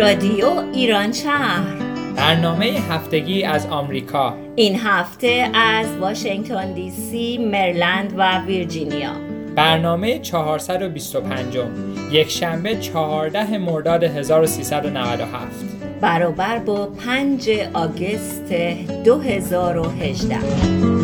رادیو ایران شهر. برنامه هفتگی از آمریکا. این هفته از واشنگتن دی سی، مریلند و ویرجینیا. برنامه 425 یک شنبه 14 مرداد 1397 برابر با 5 آگست 2018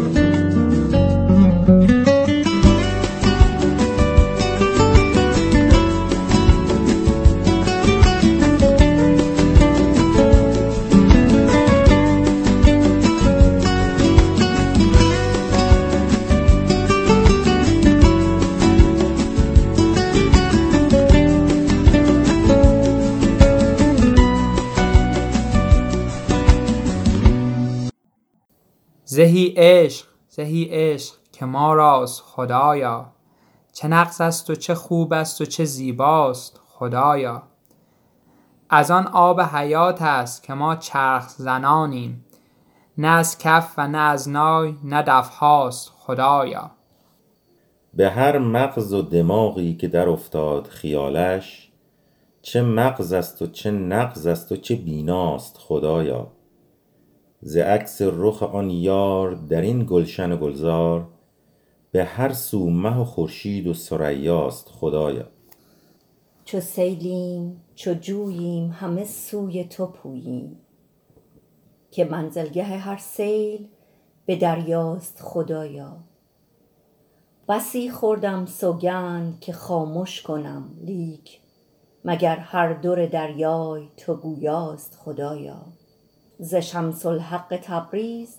زهی عشق زهی عشق که ما راست خدایا. چه نقص است و چه خوب است و چه زیباست خدایا. از آن آب حیات است که ما چرخ زنانیم. نه از کف و نه از نای نه دفهاست خدایا. به هر مغز و دماغی که در افتاد خیالش چه مغز است و چه نغز است و چه بیناست خدایا. ز عکس رخ آن یار در این گلشن و گلزار به هر سو مه و خورشید و ثریاست خدایا. چو سیلیم چو جوییم همه سوی تو پوییم. که منزلگه هر سیل به دریاست خدایا. بسی خوردم سوگند که خامش کنم لیک مگر هر در دریای تو گویاست خدایا. ز شمس الحق تبریز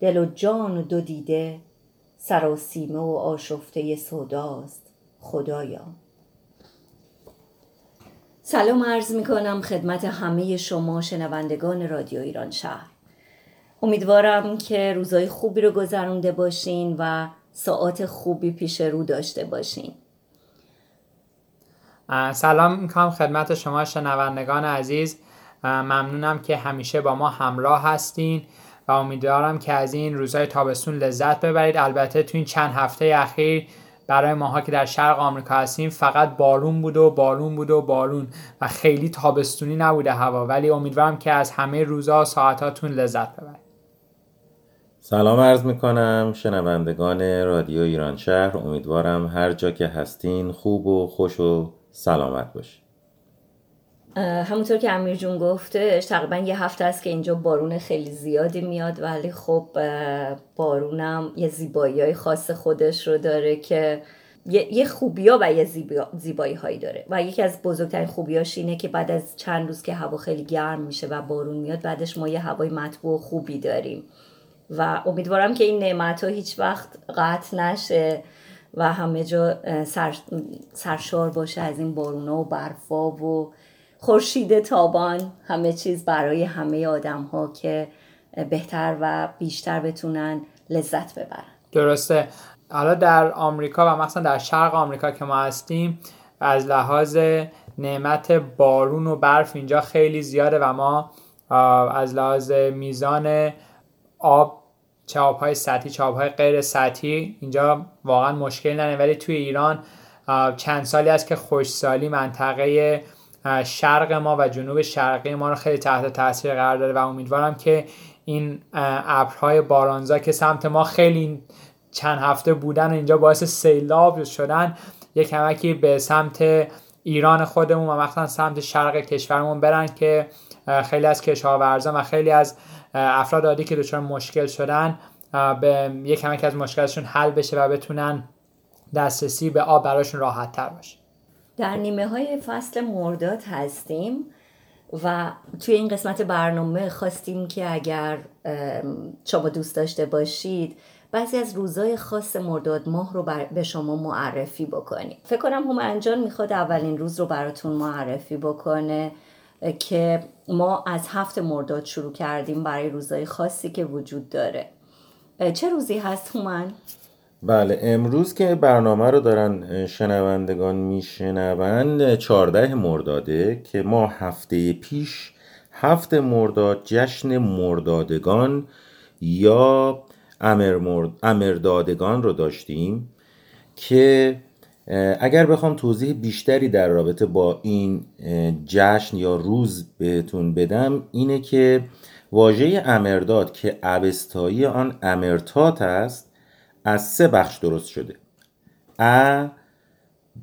دل و جان و دو دیده سراسیمه و آشفته سوداست. خدایا. سلام عرض می کنم خدمت همه شما شنوندگان رادیو ایران شهر. امیدوارم که روزای خوبی رو گذرونده باشین و ساعات خوبی پیش رو داشته باشین. سلام می‌کنم خدمت شما شنوندگان عزیز. ممنونم که همیشه با ما همراه هستین و امیدوارم که از این روزهای تابستون لذت ببرید. البته تو این چند هفته اخیر برای ماها که در شرق آمریکا هستیم فقط بارون بود و بارون بود و بارون و خیلی تابستونی نبوده هوا. ولی امیدوارم که از همه روزها و ساعتاتون لذت ببرید. سلام عرض می‌کنم شنوندگان رادیو ایران شهر. امیدوارم هر جا که هستین خوب و خوش و سلامت باشید همونطور که امیر جون گفتش تقریبا یه هفته است که اینجا بارون خیلی زیادی میاد ولی خب بارونم یه زیبایی های خاص خودش رو داره که یه خوبی ها و یه زیبایی هایی داره. و یکی از بزرگترین خوبیاش اینه که بعد از چند روز که هوا خیلی گرم میشه و بارون میاد بعدش ما یه هوای مطبوع خوبی داریم. و امیدوارم که این نعمت ها هیچ وقت قطع نشه و همه جا سر، سرشار باشه از این بارونا و برفا و خورشید تابان همه چیز برای همه آدم ها که بهتر و بیشتر بتونن لذت ببرن. درسته. حالا در آمریکا و مثلا در شرق آمریکا که ما هستیم از لحاظ نعمت بارون و برف اینجا خیلی زیاده و ما از لحاظ میزان آب چه های سطحی چه های غیر سطحی اینجا واقعا مشکل نداره ولی توی ایران چند سالی است که خوشسالی منطقه شرق ما و جنوب شرقی ما رو خیلی تحت تاثیر قرار داده و امیدوارم که این ابرهای بارانزا که سمت ما خیلی چند هفته بودن اینجا باعث سیلاب شدن یک کمکی به سمت ایران خودمون و مثلا سمت شرق کشورمون برن که خیلی از کشاورزان و خیلی از افراد عادی که دچار مشکل شدن به یک کمک از مشکلشون حل بشه و بتونن دسترسی به آب براشون راحت تر باشه. در نیمه های فصل مرداد هستیم و توی این قسمت برنامه خواستیم که اگر شما دوست داشته باشید بعضی از روزای خاص مرداد ماه رو به شما معرفی بکنیم فکر کنم هم انجان می‌خواد اولین روز رو براتون معرفی بکنه که ما از هفت مرداد شروع کردیم برای روزای خاصی که وجود داره چه روزی هست هومن؟ بله امروز که برنامه رو دارن شنوندگان میشنوند 14 مرداده که ما هفته پیش هفت مرداد جشن مردادگان یا امردادگان رو داشتیم که اگر بخوام توضیح بیشتری در رابطه با این جشن یا روز بهتون بدم اینه که واژه امرداد که اوستایی آن امرتات است از سه بخش درست شده. ا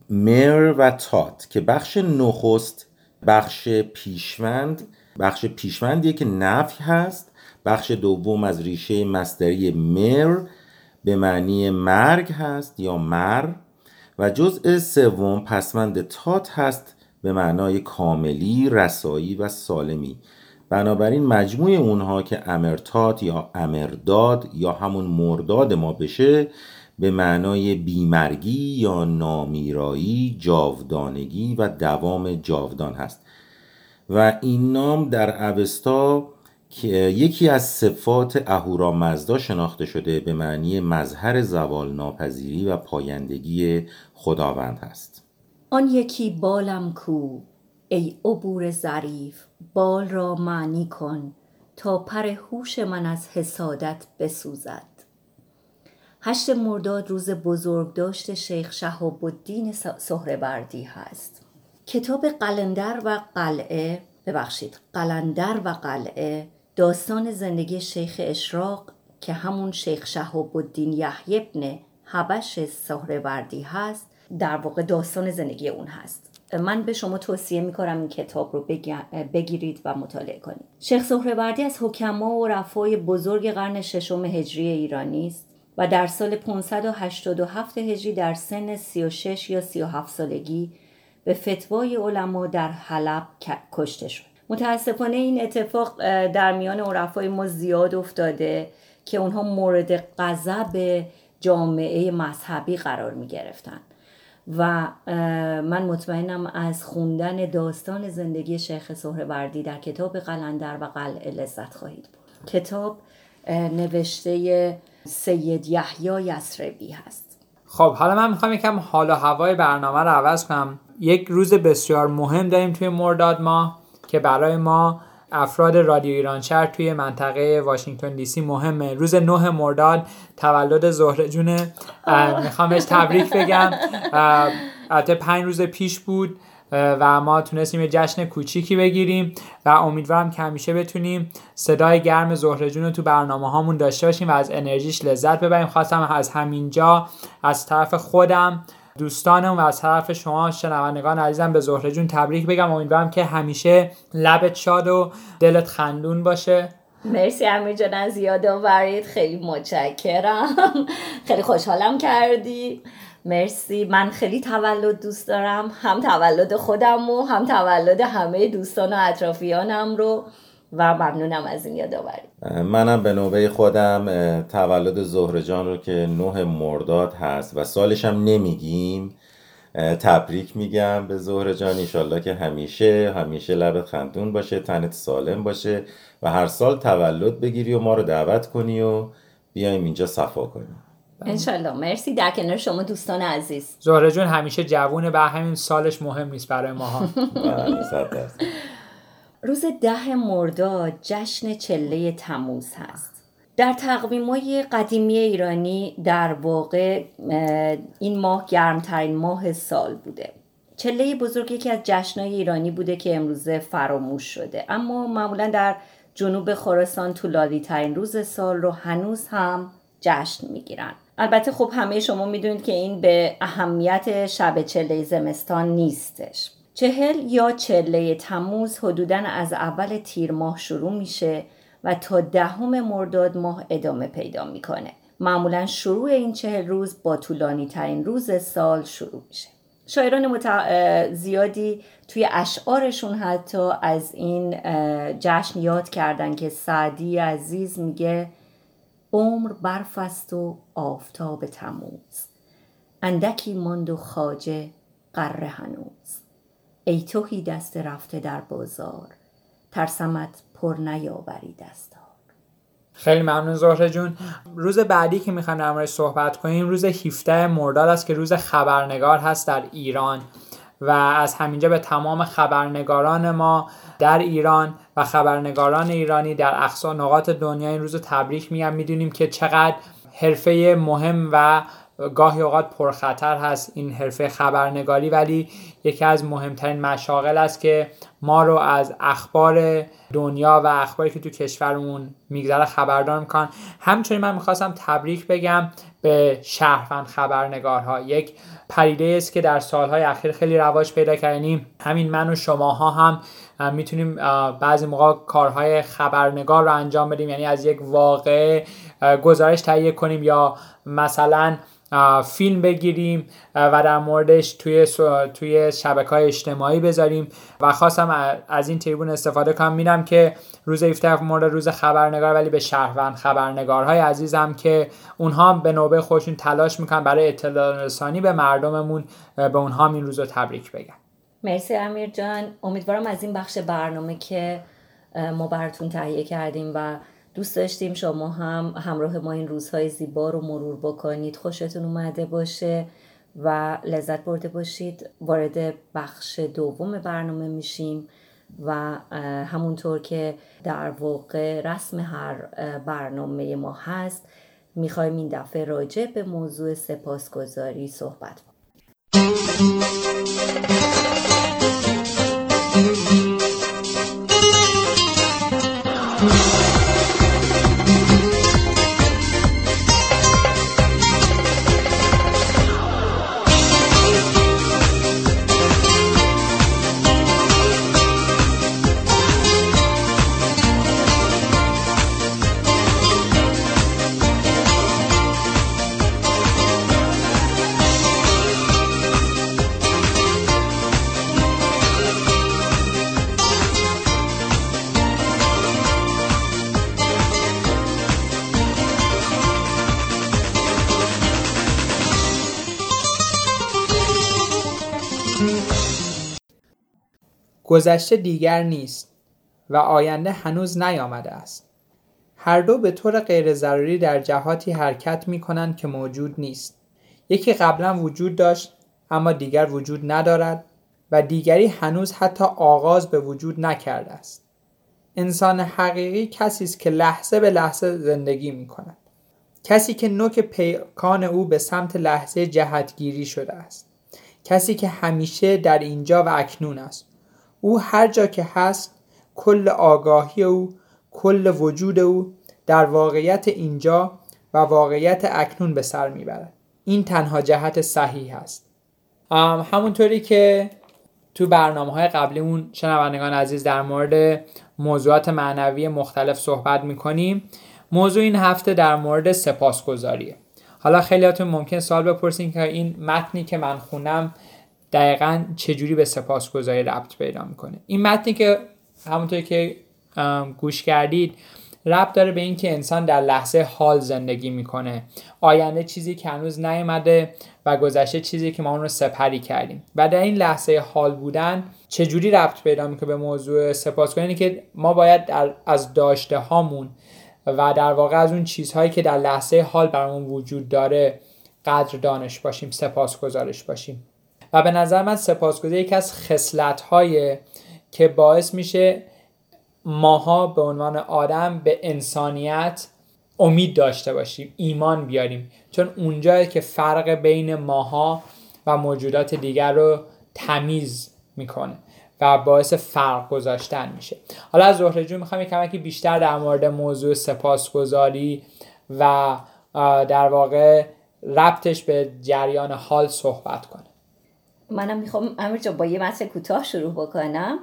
مر و تات که بخش نخست بخش پیشوند بخش پیشوندیه که نفی هست. بخش دوم از ریشه مصدری مر به معنی مرگ هست یا مر. و جزء سوم پسمند تات هست به معنای کاملی، رسایی و سالمی. بنابراین مجموع اونها که امرتات یا امرداد یا همون مرداد ما بشه به معنای بیمرگی یا نامیرایی، جاودانگی و دوام جاودان هست. و این نام در اوستا که یکی از صفات اهورامزدا شناخته شده به معنی مظهر زوال ناپذیری و پایندگی خداوند هست. آن یکی بالم کو ای عبور ظریف بال را معنی کن تا پر هوش من از حسادت بسوزد. هشت مرداد روز بزرگ داشت شیخ شهاب الدین سهروردی هست. کتاب قلندر و قلعه ببخشید قلندر و قلعه داستان زندگی شیخ اشراق که همون شیخ شهاب الدین یحیی ابن حبش سهروردی هست در واقع داستان زندگی اون هست. من به شما توصیه می‌کنم این کتاب رو بگیرید و مطالعه کنید. شیخ سهروردی از حکما و رفای بزرگ قرن ششم هجری ایرانی است و در سال 587 هجری در سن 36 یا 37 سالگی به فتوای علما در حلب کشته شد. متاسفانه این اتفاق در میان عرفای ما زیاد افتاده که اونها مورد غضب جامعه مذهبی قرار می گرفتن و من مطمئنم از خوندن داستان زندگی شیخ سهروردی در کتاب قلندر و قلعه لذت خواهید بود کتاب نوشته سید یحیی یسربی هست. خب حالا من می‌خوام یکم حال و هوای برنامه رو عوض کنم. یک روز بسیار مهم داریم توی مرداد ما که برای ما افراد رادیو ایران شهر توی منطقه واشنگتن دی سی مهمه. روز 9 مرداد تولد زهره جونه می‌خوام بهش تبریک بگم. البته پنج روز پیش بود و ما تونستیم یه جشن کوچیکی بگیریم و امیدوارم که همیشه بتونیم صدای گرم زهره جون رو تو برنامه هامون داشته باشیم و از انرژیش لذت ببریم. خواستم از همینجا از طرف خودم دوستانم و از طرف شما شنوندگان عزیزم به زهره جون تبریک بگم. امیدوارم که همیشه لبت شاد و دلت خندون باشه. مرسی امیر جان از یادآوریت خیلی متشکرم. خیلی خوشحالم کردی. مرسی. من خیلی تولد دوست دارم. هم تولد خودم و هم تولد همه دوستان و اطرافیانم رو. و ممنونم از این یادآوری. منم به نوبه خودم تولد زهره جان رو که نه مرداد هست و سالش هم نمیگیم تبریک میگم به زهره جان. ایشالله که همیشه همیشه لبت خندون باشه تنت سالم باشه و هر سال تولد بگیری و ما رو دعوت کنی و بیایم اینجا صفا کنیم. انشالله. مرسی در کنار شما دوستان عزیز. زهره جون همیشه جوونه به همین سالش مهم نیست برای ماها. بله، روز ده مرداد جشن چله تموز هست. در تقویم های قدیمی ایرانی در واقع این ماه گرمترین ماه سال بوده. چله بزرگ یکی از جشنهای ایرانی بوده که امروزه فراموش شده. اما معمولا در جنوب خراسان طولانی ترین روز سال رو هنوز هم جشن می‌گیرن. البته خب همه شما می‌دونید که این به اهمیت شب چله زمستان نیستش. چهل یا چله تموز حدودا از اول تیر ماه شروع میشه و تا دهم مرداد ماه ادامه پیدا می‌کنه. معمولا شروع این چهل روز با طولانی ترین روز سال شروع میشه. شاعران مت... زیادی توی اشعارشون حتی از این جشن یاد کردن که سعدی عزیز میگه عمر برف است و آفتاب تموز اندکی ماند و خاجه قره هنوز. ای توهی دست رفته در بازار ترسمت پر نیاوری دستار. خیلی ممنون زهره جون. روز بعدی که می‌خوایم در صحبت کنیم روز 17 مرداد است که روز خبرنگار هست در ایران و از همینجا به تمام خبرنگاران ما در ایران و خبرنگاران ایرانی در اقصا نقاط دنیا این روز تبریک میگم. می‌دونیم که چقدر حرفه مهم و گاهی اوقات پرخطر هست این حرفه خبرنگاری ولی یکی از مهمترین مشاغل است که ما رو از اخبار دنیا و اخباری که تو کشورمون میگذره خبردار می‌کنن. همچنین من می‌خواستم تبریک بگم به شهروند خبرنگارها. یک پریده است که در سالهای اخیر خیلی رواج پیدا کرد یعنی همین من و شماها هم می‌تونیم بعضی موقع کارهای خبرنگار رو انجام بدیم. یعنی از یک واقع گزارش تهیه کنیم یا مثلا فیلم بگیریم و در موردش توی توی شبکه های اجتماعی بذاریم. و خواستم از این تریبون استفاده کنم. میرم که روز افتار مورد روز خبرنگار ولی به شهروند خبرنگارهای عزیزم که اونها به نوبه خودشون تلاش می‌کنن برای اطلاع رسانی به مردممون به اونها این روز رو تبریک بگم. مرسی امیر جان. امیدوارم از این بخش برنامه که ما براتون تهیه کردیم و دوست داشتیم شما هم همراه ما این روزهای زیبا رو مرور بکنید. خوشتون اومده باشه و لذت برده باشید. وارد بخش دوم برنامه میشیم و همونطور که در واقع رسم هر برنامه ما هست می‌خوایم این دفعه راجع به موضوع سپاسگزاری صحبت کنیم. گذشته دیگر نیست و آینده هنوز نیامده است. هر دو به طور غیر ضروری در جهاتی حرکت می کنند که موجود نیست. یکی قبلا وجود داشت اما دیگر وجود ندارد و دیگری هنوز حتی آغاز به وجود نکرده است. انسان حقیقی کسی است که لحظه به لحظه زندگی می کند. کسی که نوک پیکان او به سمت لحظه جهتگیری شده است. کسی که همیشه در اینجا و اکنون است. او هر جا که هست کل آگاهی او کل وجود او در واقعیت اینجا و واقعیت اکنون به سر می‌برد. این تنها جهت صحیح است. همونطوری که تو برنامه های قبلیمون شنوندگان عزیز در مورد موضوعات معنوی مختلف صحبت می‌کنیم موضوع این هفته در مورد سپاسگزاریه. حالا خیلیاتون ممکن سوال بپرسین که این متنی که من خونم دقیقا چجوری به سپاسگزاری ربط پیدا می‌کنه. این متنی که همونطور که گوش کردید ربط داره به اینکه انسان در لحظه حال زندگی می‌کنه. آینده چیزی که هنوز نیومده و گذشته چیزی که ما اون رو سپری کردیم. و در این لحظه حال بودن چجوری ربط پیدا می‌کنه به موضوع سپاسگزاری؟ که ما باید در از داشته هامون و در واقع از اون چیزهایی که در لحظه حال برامون وجود داره قدر دانش باشیم سپاسگزارش باشیم. و به نظر من سپاسگزاری یکی از خصلت که باعث میشه ماها به عنوان آدم به انسانیت امید داشته باشیم ایمان بیاریم. چون اونجایی که فرق بین ماها و موجودات دیگر رو تمیز می‌کنه و باعث فرق گذاشتن میشه. حالا از زهره جون می‌خوام کمکی بیشتر در مورد موضوع سپاسگزاری و در واقع ربطش به جریان حال صحبت کنه. منم می‌خوام امیر با یه متن کوتاه شروع بکنم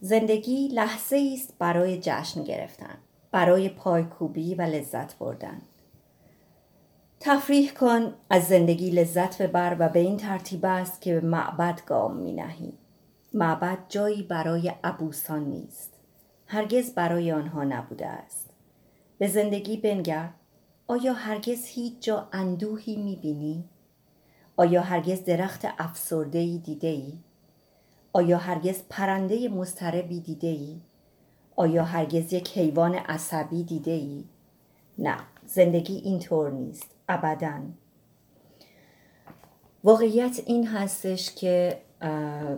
زندگی لحظه است برای جشن گرفتن برای پایکوبی و لذت بردن تفریح کن از زندگی لذت ببر و به این ترتیب است که به معبد گام می نهی. معبد جایی برای ابوسان نیست هرگز برای آنها نبوده است به زندگی بنگر آیا هرگز هیچ جا اندوهی می بینی؟ آیا هرگز درخت افسرده ای دیده ای؟ آیا هرگز پرنده مستربی دیده ای؟ آیا هرگز یک حیوان عصبی دیده ای؟ نه زندگی اینطور نیست ابدا واقعیت این هستش که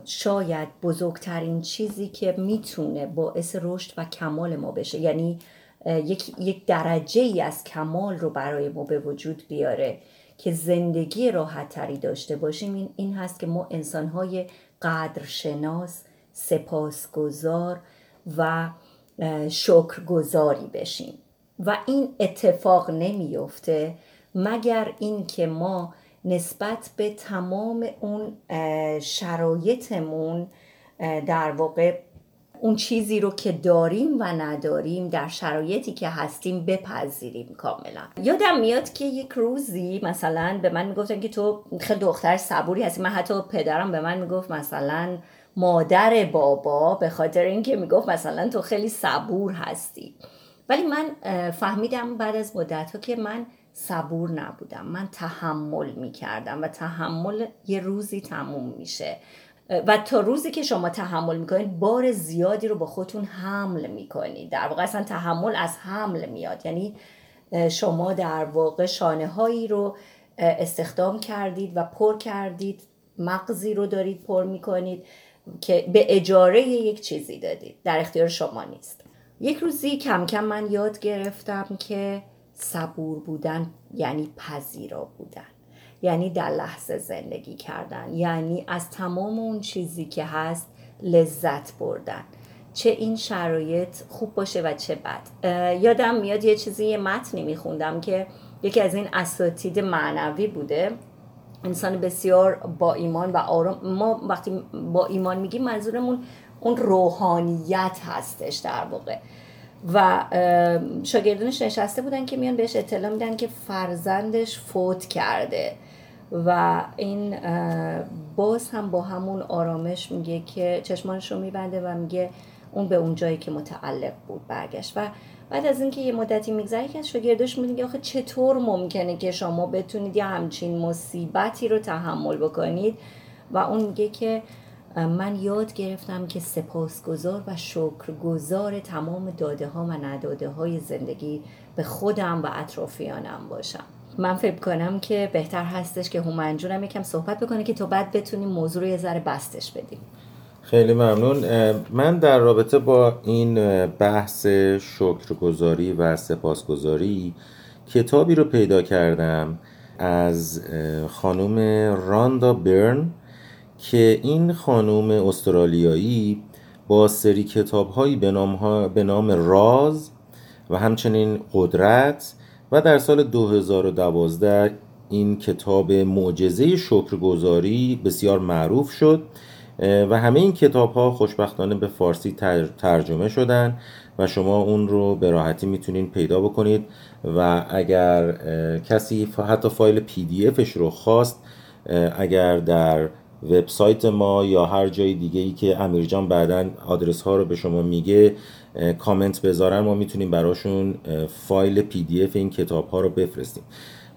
شاید بزرگترین چیزی که می‌تونه باعث رشد و کمال ما بشه یعنی یک, یک درجه ای از کمال رو برای ما به وجود بیاره که زندگی راحت تری داشته باشیم. این, این هست که ما انسانهای قدرشناس سپاسگزار و شکرگزاری بشیم. و این اتفاق نمیفته مگر اینکه ما نسبت به تمام اون شرایطمون در واقع اون چیزی رو که داریم و نداریم در شرایطی که هستیم بپذیریم کاملا. یادم میاد که یک روزی مثلا به من می‌گفتن که تو خیلی دختر صبوری هستی. من حتی پدرم به من می‌گفت مثلا مادر بابا به خاطر اینکه می‌گفت مثلا تو خیلی صبور هستی. ولی من فهمیدم بعد از مدت ها که من صبور نبودم. من تحمل می‌کردم و تحمل یه روزی تموم میشه. و تا روزی که شما تحمل می‌کنید بار زیادی رو با خودتون حمل می‌کنید. در واقع اصلا تحمل از حمل میاد. یعنی شما در واقع شانه هایی رو استخدام کردید و پر کردید مغزی رو دارید پر می‌کنید که به اجاره یک چیزی دادید. در اختیار شما نیست. یک روزی کم کم من یاد گرفتم که صبور بودن یعنی پذیرا بودن. یعنی در لحظه زندگی کردن یعنی از تمام اون چیزی که هست لذت بردن. چه این شرایط خوب باشه و چه بد. یادم میاد یه چیزی یه متنی میخوندم که یکی از این اساتید معنوی بوده. انسان بسیار با ایمان و آرام ما وقتی با ایمان میگیم منظورمون اون روحانیت هستش در واقع. و شاگردانش نشسته بودن که میان بهش اطلاع میدن که فرزندش فوت کرده. و این باز هم با همون آرامش میگه که چشمانش رو میبنده و میگه اون به اون جایی که متعلق بود برگشت. و بعد از اینکه یه مدتی میگذره که از شاگردش میگه آخه چطور ممکنه که شما بتونید یه همچین مصیبتی رو تحمل بکنید؟ و اون میگه که من یاد گرفتم که سپاسگزار و شکرگزار تمام داده ها و نداده های زندگی به خودم و اطرافیانم باشم. من فکر کنم که بهتر هستش که هومنجونم یکم صحبت بکنه که تو بعد بتونیم موضوع رو یه ذره بستش بدیم. خیلی ممنون. من در رابطه با این بحث شکرگزاری و سپاسگزاری کتابی رو پیدا کردم از خانم راندا برن که این خانم استرالیایی با سری کتاب هایی به نام, به نام راز و همچنین قدرت و در سال 2012 این کتاب معجزه شکرگزاری بسیار معروف شد و همه این کتاب ها خوشبختانه به فارسی ترجمه شدن و شما اون رو به راحتی می‌تونین پیدا بکنید و اگر کسی حتی فایل PDF ش رو خواست اگر در وبسایت ما یا هر جای دیگه ای که امیرجان بعدا آدرس ها رو به شما میگه کامنت بذارن. ما می‌تونیم براشون فایل PDF این کتاب ها رو بفرستیم.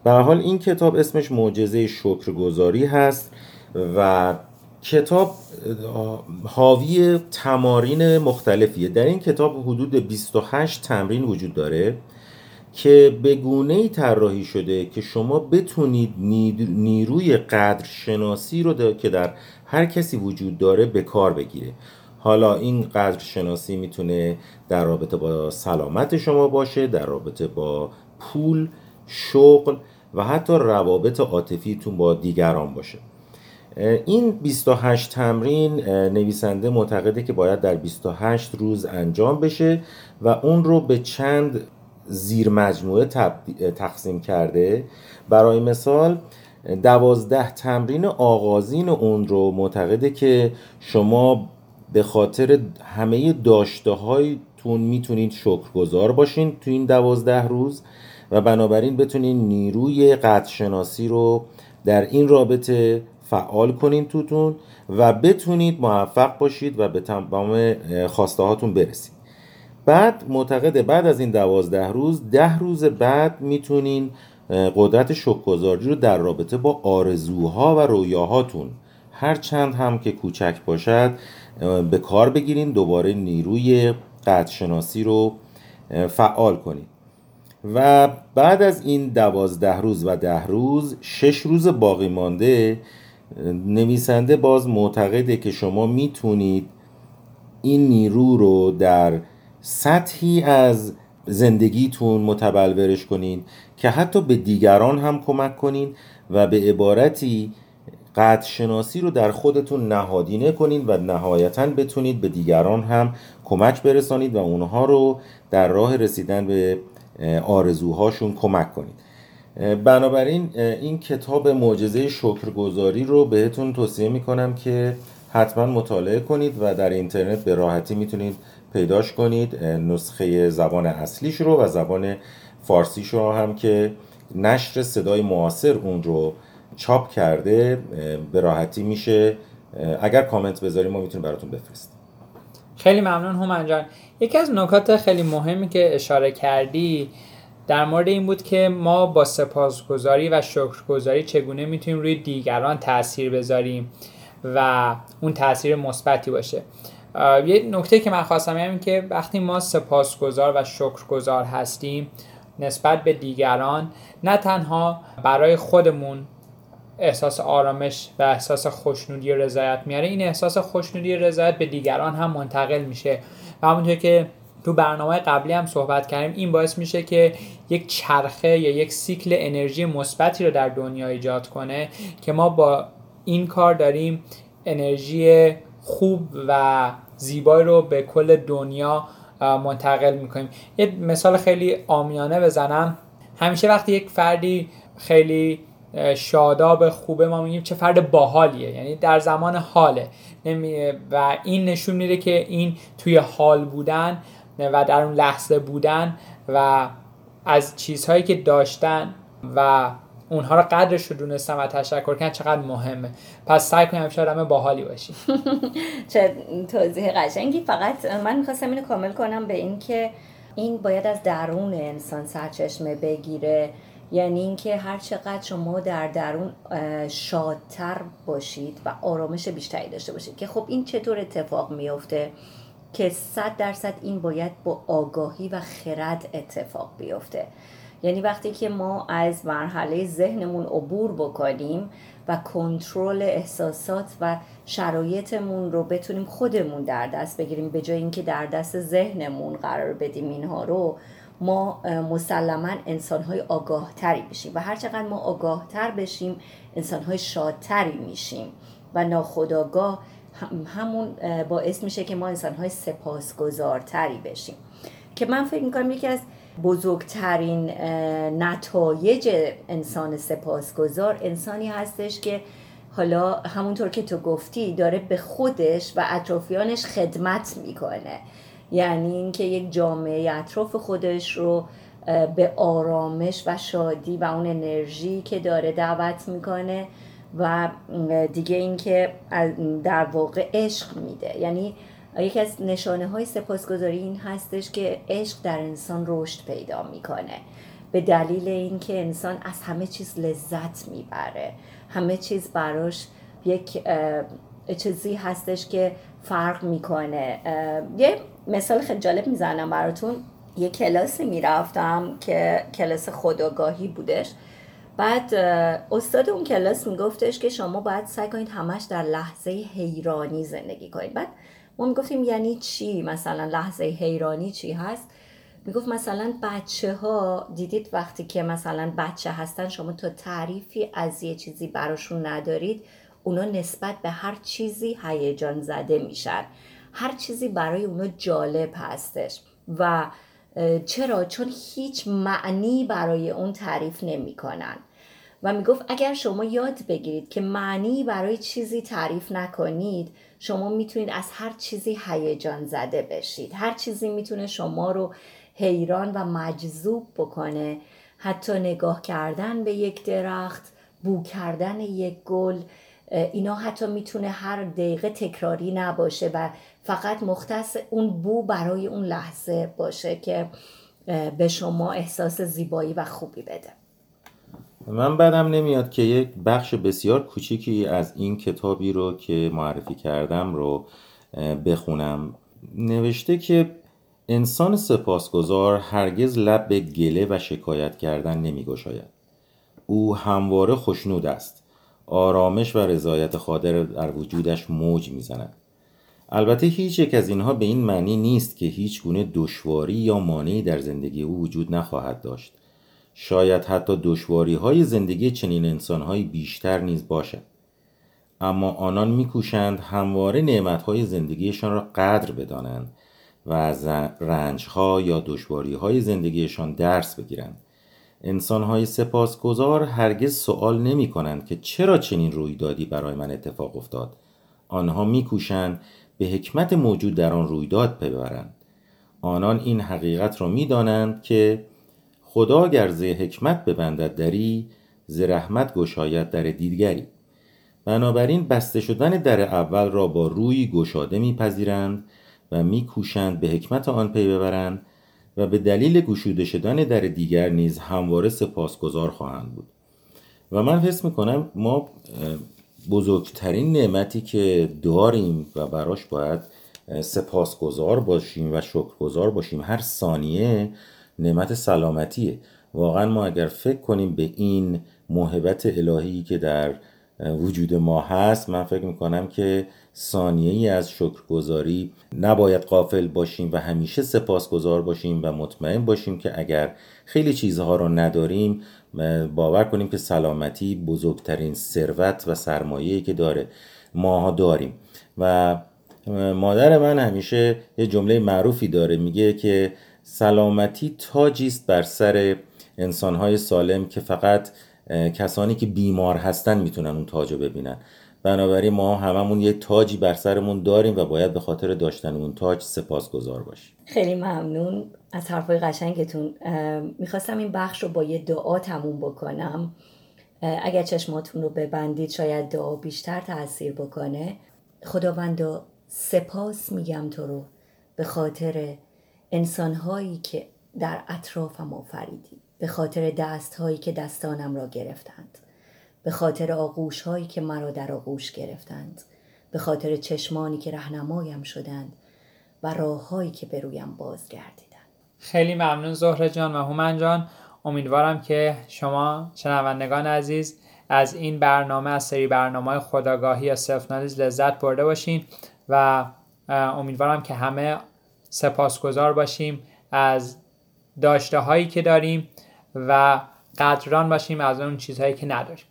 به هر حال این کتاب اسمش معجزه شکرگزاری هست و کتاب حاوی تمارین مختلفیه. در این کتاب حدود 28 تمرین وجود داره. که به گونه ای طراحی شده که شما بتونید نیروی قدرشناسی رو که در هر کسی وجود داره به کار بگیره. حالا این قدر شناسی می‌تونه در رابطه با سلامت شما باشه در رابطه با پول شغل و حتی روابط عاطفیتون با دیگران باشه. این 28 تمرین نویسنده معتقده که باید در 28 روز انجام بشه و اون رو به چند زیر مجموعه تقسیم کرده. برای مثال دوازده تمرین آغازین اون رو معتقده که شما به خاطر همه داشته هایتون می‌تونید شکرگزار باشین تو این دوازده روز و بنابراین بتونید نیروی قدرشناسی رو در این رابطه فعال کنین توتون و بتونید موفق باشید و به تمام خواسته هاتون برسید. بعد معتقده بعد از این دوازده روز ده روز بعد می‌تونین قدرت شکرگزاری رو در رابطه با آرزوها و رویاهاتون هر چند هم که کوچک باشد به کار بگیرین دوباره نیروی قدرشناسی رو فعال کنید و بعد از این دوازده روز و ده روز شش روز باقی مانده نویسنده باز معتقده که شما می‌تونید این نیرو رو در سطحی از زندگیتون متبلورش کنین که حتی به دیگران هم کمک کنین و به عبارتی قد شناسی رو در خودتون نهادینه کنید و نهایتا بتونید به دیگران هم کمک برسانید و اونها رو در راه رسیدن به آرزوهاشون کمک کنید. بنابراین این کتاب معجزه شکرگزاری رو بهتون توصیه می‌کنم که حتما مطالعه کنید و در اینترنت به راحتی می‌تونید پیداش کنید نسخه زبان اصلیش رو و زبان فارسیش رو هم که نشر صدای معاصر اون رو چاپ کرده به راحتی میشه. اگر کامنت بذاریم ما می‌تونیم براتون بفرستیم. خیلی ممنون هومن جان. یکی از نکات خیلی مهمی که اشاره کردی در مورد این بود که ما با سپاسگزاری و شکرگزاری چگونه می‌تونیم روی دیگران تاثیر بذاریم و اون تاثیر مثبتی باشه. یه نکته که من خواستم این که وقتی ما سپاسگزار و شکرگزار هستیم نسبت به دیگران نه تنها برای خودمون احساس آرامش و احساس خوشنودی و رضایت میاره این احساس خوشنودی و رضایت به دیگران هم منتقل میشه. و همونطور که تو برنامه قبلی هم صحبت کردیم این باعث میشه که یک چرخه یا یک سیکل انرژی مثبتی رو در دنیا ایجاد کنه که ما با این کار داریم انرژی خوب و زیبایی رو به کل دنیا منتقل می‌کنیم. یه مثال خیلی آمیانه بزنم. همیشه وقتی یک فردی خیلی شاداب خوبه ما میگیم چه فرد باحالیه. یعنی در زمان حاله. و این نشون میده که این توی حال بودن و در اون لحظه بودن و از چیزهایی که داشتن و اونها رو قدرش رو دونستن و تشکر کردن چقدر مهمه. پس سعی کنیم همیشه آدم باحالی باشیم. چه توضیح قشنگی. فقط من می‌خواستم اینو کامل کنم به این که این باید از درون انسان سرچشمه بگیره. یعنی اینکه هر چقدر شما در درون شادتر باشید و آرامش بیشتری داشته باشید. که خب این چطور اتفاق میافته؟ که صد درصد این باید با آگاهی و خرد اتفاق بیفته. یعنی وقتی که ما از مرحله ذهنمون عبور بکنیم و کنترل احساسات و شرایطمون رو بتونیم خودمون در دست بگیریم به جای اینکه در دست ذهنمون قرار بدیم اینها رو ما مسلما انسانهای آگاهتری بشیم و هرچقدر ما آگاهتر بشیم انسانهای شادتری میشیم و ناخداگاه همون باعث میشه که ما انسانهای سپاسگزارتری بشیم. که من فکر می‌کنم یکی از بزرگترین نتایج انسان سپاسگزار انسانی هستش که حالا همونطور که تو گفتی داره به خودش و اطرافیانش خدمت می‌کنه. یعنی اینکه یک جامعه اطراف خودش رو به آرامش و شادی و اون انرژی که داره دعوت می‌کنه و دیگه اینکه در واقع عشق میده. یعنی یکی از نشانه های سپاسگزاری این هستش که عشق در انسان رشد پیدا می‌کنه. به دلیل اینکه انسان از همه چیز لذت می‌بره. همه چیز براش یک چیزی هستش که فرق می‌کنه. یه مثال خیلی جالب می‌زنم براتون. یه کلاسی می‌رفتم که کلاس خداگاهی بودش. بعد استاد اون کلاس میگفتش که شما باید سعی کنید همش در لحظه حیرانی زندگی کنید. بعد ما می‌گفتیم یعنی چی؟ مثلا لحظه حیرانی چی هست؟ می‌گفت مثلا بچه ها دیدید وقتی که مثلا بچه هستن شما تا تعریفی از یه چیزی براشون ندارید اونا نسبت به هر چیزی هیجان زده میشن. هر چیزی برای اونا جالب هستش. و چرا؟ چون هیچ معنی برای اون تعریف نمی‌کنن. و می‌گفت اگر شما یاد بگیرید که معنی برای چیزی تعریف نکنید شما می‌تونید از هر چیزی هیجان زده بشید. هر چیزی می‌تونه شما رو حیران و مجذوب بکنه. حتی نگاه کردن به یک درخت بو کردن یک گل اینا حتی می‌تونه هر دقیقه تکراری نباشه و فقط مختص اون بو برای اون لحظه باشه که به شما احساس زیبایی و خوبی بده. من بدم نمیاد که یک بخش بسیار کوچیکی از این کتابی رو که معرفی کردم رو بخونم. نوشته که انسان سپاسگزار هرگز لب به گله و شکایت کردن نمی او همواره خوشنود است. آرامش و رضایت خاطر در وجودش موج می‌زند. البته هیچ یک از اینها به این معنی نیست که هیچ گونه دشواری یا مانعی در زندگی او وجود نخواهد داشت. شاید حتی دشواری های زندگی چنین انسان بیشتر نیز باشد. اما آنان میکوشند همواره نعمت های زندگیشان را قدر بدانند و از رنج ها یا دشواری های زندگیشان درس بگیرند. انسان های سپاسگزار هرگز سوال نمی کنند که چرا چنین رویدادی برای من اتفاق افتاد. آنها میکوشند به حکمت موجود در آن رویداد ببرند. آنان این حقیقت را می‌دانند که خدا گر ز حکمت ببندد دری ز رحمت گشاید در دیگری بنابراین بسته شدن در اول را با روی گشاده میپذیرند و میکوشند به حکمت آن پی ببرند و به دلیل گشوده شدن در دیگر نیز همواره سپاسگزار خواهند بود. و من حس می‌کنم ما بزرگترین نعمتی که داریم و براش باید سپاسگزار باشیم و شکرگزار باشیم هر ثانیه نعمت سلامتیه. واقعا ما اگر فکر کنیم به این محبت الهی که در وجود ما هست من فکر می‌کنم که ثانیه ای از شکرگزاری نباید قافل باشیم و همیشه سپاسگزار باشیم و مطمئن باشیم که اگر خیلی چیزها رو نداریم باور کنیم که سلامتی بزرگترین ثروت و سرمایه‌ای که داره ماها داریم. و مادر من همیشه یه جمله معروفی داره میگه که سلامتی تاجی است بر سر انسانهای سالم که فقط کسانی که بیمار هستن می‌تونن اون تاج رو ببینن. بنابراین ما هممون یه تاجی بر سرمون داریم و باید به خاطر داشتن اون تاج سپاسگزار باشیم. خیلی ممنون از حرفای قشنگتون. می‌خواستم این بخش رو با یه دعا تموم بکنم. اگر چشماتون رو ببندید شاید دعا بیشتر تاثیر بکنه. خداوندا سپاس میگم تو رو به خاطر انسانهایی که در اطرافم آفریدی به خاطر دستهایی که دستانم را گرفتند به خاطر آغوش هایی که مرا در آغوش گرفتند به خاطر چشمانی که رهنمایم شدند و راههایی که به رویم بازگردیدند. خیلی ممنون زهره جان و هومن جان. امیدوارم که شما شنوندگان عزیز از این برنامه از سری برنامه خداگاهی یا سلف لذت برده باشین و امیدوارم که همه سپاسگزار باشیم از داشته هایی که داریم و قدران باشیم از اون چیزهایی که نداریم.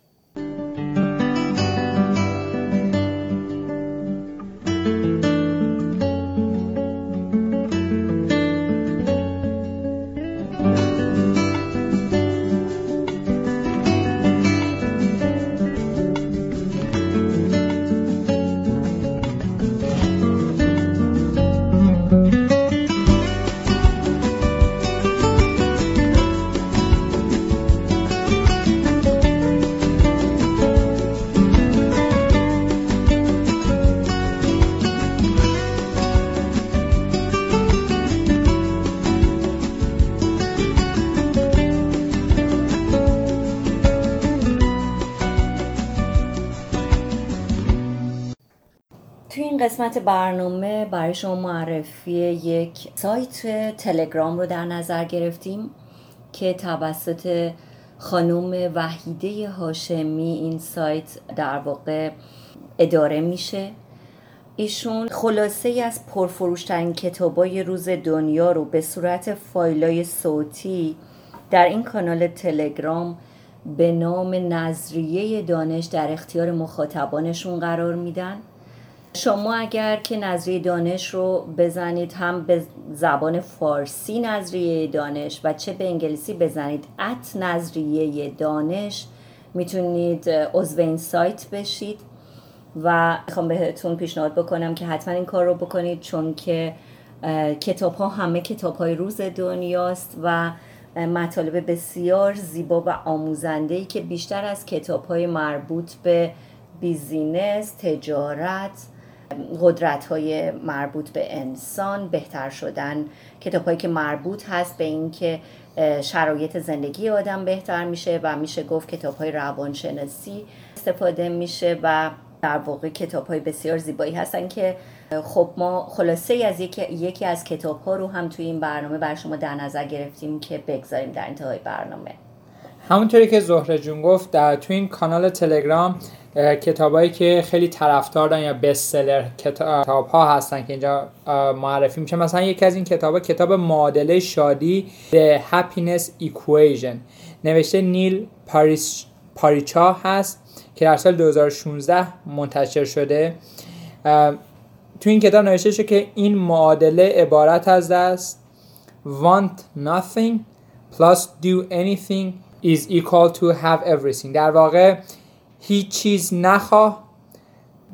قسمت برنامه برای شما معرفی یک سایت تلگرام رو در نظر گرفتیم که توسط خانم وحیده هاشمی این سایت در واقع اداره میشه. ایشون خلاصه از پرفروشترین کتابای روز دنیا رو به صورت فایلای صوتی در این کانال تلگرام به نام نظریه دانش در اختیار مخاطبانشون قرار میدن. شما اگر که نظریه دانش رو بزنید هم به زبان فارسی نظریه دانش و چه به انگلیسی بزنید ات نظریه دانش می‌تونید عضو این سایت بشید و می‌خوام بهتون پیشنهاد بکنم که حتما این کار رو بکنید چون که کتاب ها همه کتاب های روز دنیاست و مطالب بسیار زیبا و آموزنده ای که بیشتر از کتاب های مربوط به بیزینس، تجارت قدرت های مربوط به انسان بهتر شدن. کتاب هایی که مربوط هست به اینکه شرایط زندگی آدم بهتر میشه و میشه گفت کتاب های روانشناسی استفاده میشه و در واقع کتاب های بسیار زیبایی هستن که خب ما خلاصه از یکی, یکی از کتاب ها رو هم توی این برنامه بر شما در نظر گرفتیم که بگذاریم در انتهای برنامه. همونطوری که زهره جون گفت در تو این کانال تلگرام کتابایی که خیلی طرفدار دارن یا بستسلر کتاب ها هستن که اینجا معرفی میشه. مثلا یکی از این کتاب کتاب معادله شادی The Happiness Equation. نوشته نیل پاریچا هست که در سال 2016 منتشر شده. تو این کتاب نوشته شده که این معادله عبارت از است want nothing plus do anything is equal to have everything. در واقع هیچ چیز نخواه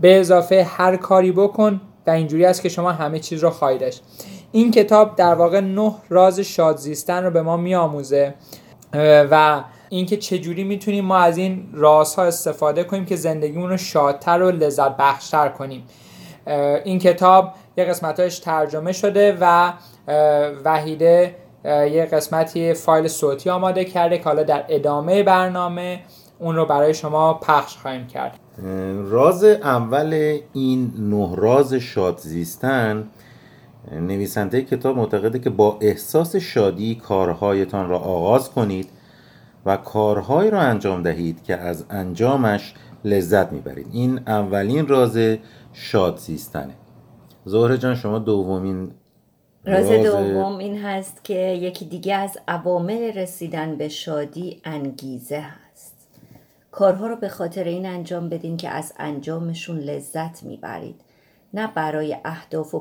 به اضافه هر کاری بکن و اینجوری است که شما همه چیز رو خواهی داشت. این کتاب در واقع نه راز شاد زیستن رو به ما میآموزه و اینکه چجوری می‌تونیم ما از این رازها استفاده کنیم که زندگیمون رو شادتر و لذت بخشتر کنیم. این کتاب یه قسمتاش ترجمه شده و وحیده یه قسمتی فایل صوتی آماده کرده که حالا در ادامه برنامه اون رو برای شما پخش خواهیم کرد. راز اول این نه راز شاد زیستن نویسنده کتاب معتقده که با احساس شادی کارهایتان را آغاز کنید و کارهایی را انجام دهید که از انجامش لذت می‌برید. این اولین راز شاد زیستنه زهره جان شما دومین راز دوم این هست که یکی دیگه از عوامل رسیدن به شادی انگیزه هست. کارها رو به خاطر این انجام بدین که از انجامشون لذت می‌برید نه برای اهداف و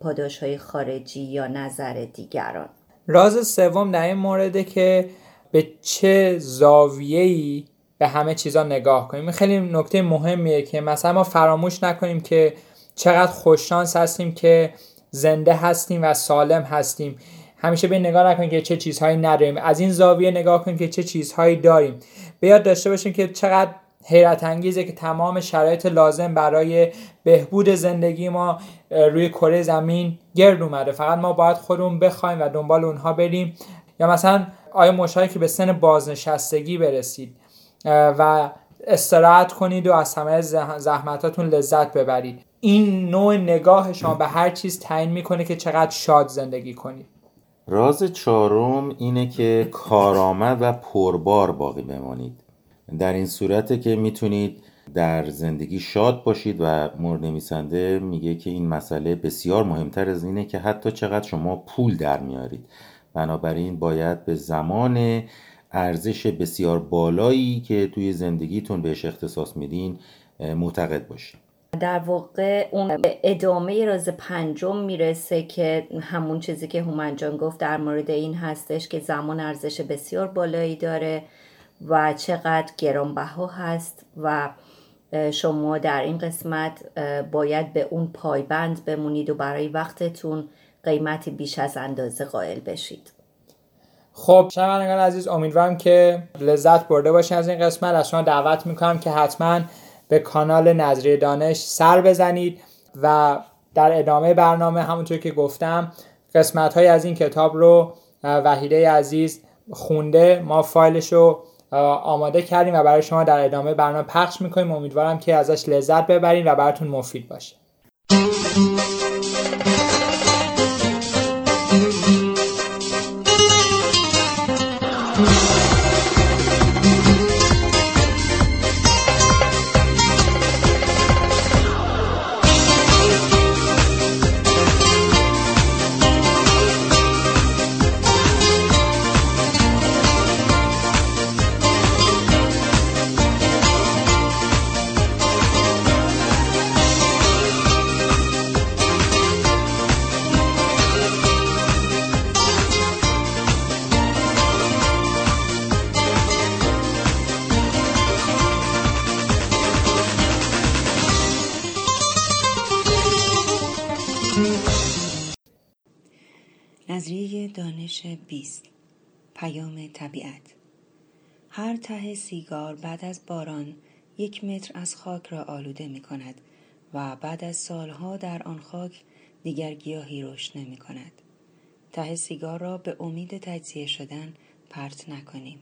پاداش های خارجی یا نظر دیگران. راز سوم در این مورده که به چه زاویه‌ای به همه چیزا نگاه کنیم. خیلی نکته مهمیه که مثلا ما فراموش نکنیم که چقدر خوششانس هستیم که زنده هستیم و سالم هستیم. همیشه به نگاه نکنیم که چه چیزهایی نداریم. از این زاویه نگاه کنیم که چه چیزهایی داریم. به یاد داشته باشیم که چقدر حیرت انگیزه که تمام شرایط لازم برای بهبود زندگی ما روی کره زمین گرد اومده. فقط ما باید خودمون بخوایم و دنبال اونها بریم. یا مثلا آیا مشاهده که به سن بازنشستگی برسید و استراحت کنید و از همه زحمتاتون لذت ببرید. این نوع نگاه شما به هر چیز تعیین می‌کنه که چقدر شاد زندگی کنید راز چهارم اینه که کارآمد و پربار باقی بمانید. در این صورته که می‌تونید در زندگی شاد باشید و مورد نویسنده میگه که این مسئله بسیار مهمتر از اینه که حتی چقدر شما پول در میارید. بنابراین باید به زمان ارزش بسیار بالایی که توی زندگیتون بهش اختصاص میدین معتقد باشید. در واقع اون ادامه راز پنجم می‌رسه که همون چیزی که هومنجان گفت در مورد این هستش که زمان ارزش بسیار بالایی داره و چقدر گرانبها هست و شما در این قسمت باید به اون پایبند بمونید و برای وقتتون قیمتی بیش از اندازه قائل بشید. خب شنوندگان عزیز امیدوارم که لذت برده باشین از این قسمت. از شما دعوت می‌کنم که حتما به کانال نظریه دانش سر بزنید و در ادامه برنامه همونطور که گفتم قسمت های از این کتاب رو وحیده عزیز خونده ما فایلش رو آماده کردیم و برای شما در ادامه برنامه پخش می‌کنیم. امیدوارم که ازش لذت ببرین و براتون مفید باشه. دانش 20 پیام طبیعت هر ته سیگار بعد از باران یک متر از خاک را آلوده می کند و بعد از سالها در آن خاک دیگر گیاهی رشد نمی کند. ته سیگار را به امید تجزیه شدن پرت نکنیم.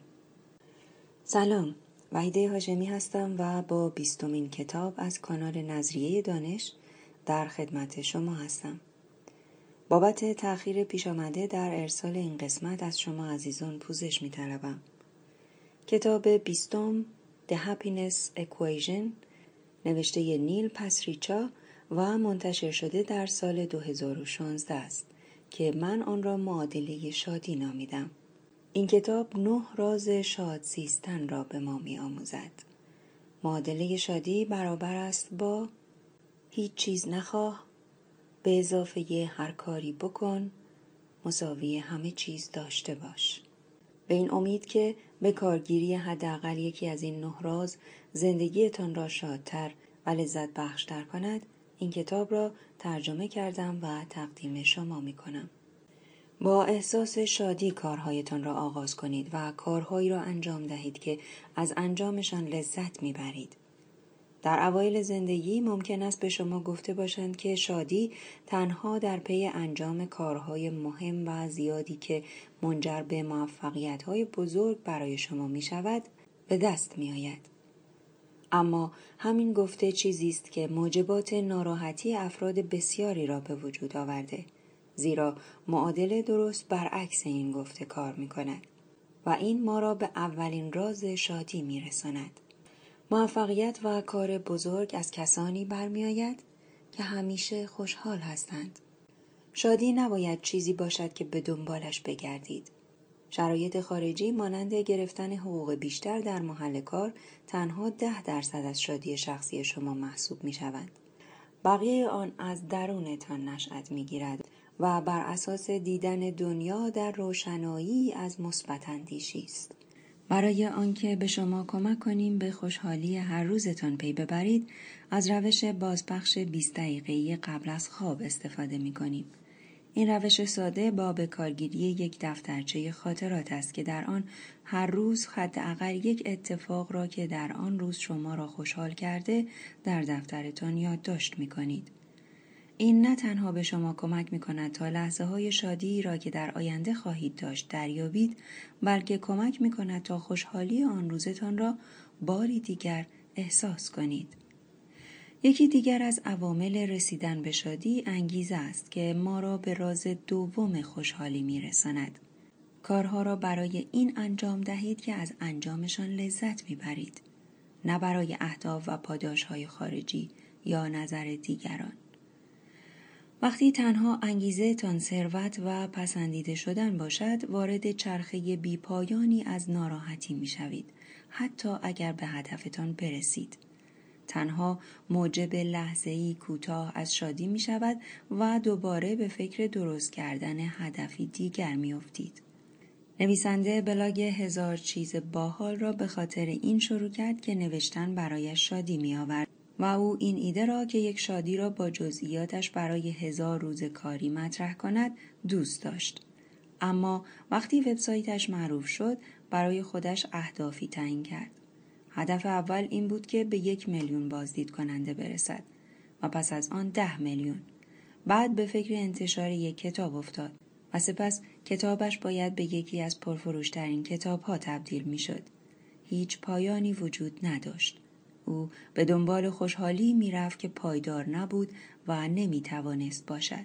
سلام وحیده هاجمی هستم و با بیستمین کتاب از کانال نظریه دانش در خدمت شما هستم. بابت تأخیر پیش آمده در ارسال این قسمت از شما عزیزان پوزش می طلبم. کتاب بیستم The Happiness Equation نوشته نیل پسریچا و منتشر شده در سال 2016 است که من آن را معادله شادی نامیدم. این کتاب نه راز شاد زیستن را به ما می آموزد. معادله شادی برابر است با هیچ چیز نخواه به اضافه هر کاری بکن مساوی همه چیز داشته باش. به این امید که به کارگیری حداقل یکی از این نه راز زندگیتان را شادتر و لذت بخشتر کند این کتاب را ترجمه کردم و تقدیم شما می کنم. با احساس شادی کارهایتان را آغاز کنید و کارهایی را انجام دهید که از انجامشان لذت می‌برید. در اوایل زندگی ممکن است به شما گفته باشند که شادی تنها در پی انجام کارهای مهم و زیادی که منجر به موفقیت بزرگ برای شما می شود به دست می آید. اما همین گفته چیزی است که موجبات ناراحتی افراد بسیاری را به وجود آورده زیرا معادله درست برعکس این گفته کار می کند و این ما را به اولین راز شادی می رساند. موفقیت و کار بزرگ از کسانی برمیآید که همیشه خوشحال هستند. شادی نباید چیزی باشد که به دنبالش بگردید. شرایط خارجی مانند گرفتن حقوق بیشتر در محل کار تنها ده درصد از شادی شخصی شما محسوب می شوند. بقیه آن از درونتان نشأت می گیرد و بر اساس دیدن دنیا در روشنایی از مثبت است. برای آنکه به شما کمک کنیم به خوشحالی هر روزتان پی ببرید از روش بازپخش 20 دقیقه‌ای قبل از خواب استفاده می کنیم. این روش ساده با به کارگیری یک دفترچه خاطرات است که در آن هر روز حداقل یک اتفاق را که در آن روز شما را خوشحال کرده در دفترتان یادداشت می کنید. این نه تنها به شما کمک می کند تا لحظه های شادی را که در آینده خواهید داشت دریابید بلکه کمک می کند تا خوشحالی آن روزتان را باری دیگر احساس کنید. یکی دیگر از عوامل رسیدن به شادی انگیزه است که ما را به راز دوم خوشحالی می رساند. کارها را برای این انجام دهید که از انجامشان لذت می برید. نه برای اهداف و پاداش های خارجی یا نظر دیگران. وقتی تنها انگیزه تان ثروت و پسندیده شدن باشد وارد چرخه بیپایانی از ناراحتی می شوید حتی اگر به هدفتان برسید. تنها موجب لحظه ای کوتاه از شادی می شود و دوباره به فکر درست کردن هدفی دیگر می افتید. نویسنده بلاگ هزار چیز باحال را به خاطر این شروع کرد که نوشتن برایش شادی می آورد و او این ایده را که یک شادی را با جزئیاتش برای هزار روز کاری مطرح کند دوست داشت. اما وقتی وبسایتش معروف شد برای خودش اهدافی تعیین کرد. هدف اول این بود که به یک میلیون بازدید کننده برسد و پس از آن ده میلیون. بعد به فکر انتشار یک کتاب افتاد و سپس کتابش باید به یکی از پرفروشترین کتاب ها تبدیل می شد. هیچ پایانی وجود نداشت. او به دنبال خوشحالی می‌رفت که پایدار نبود و نمی توانست باشد.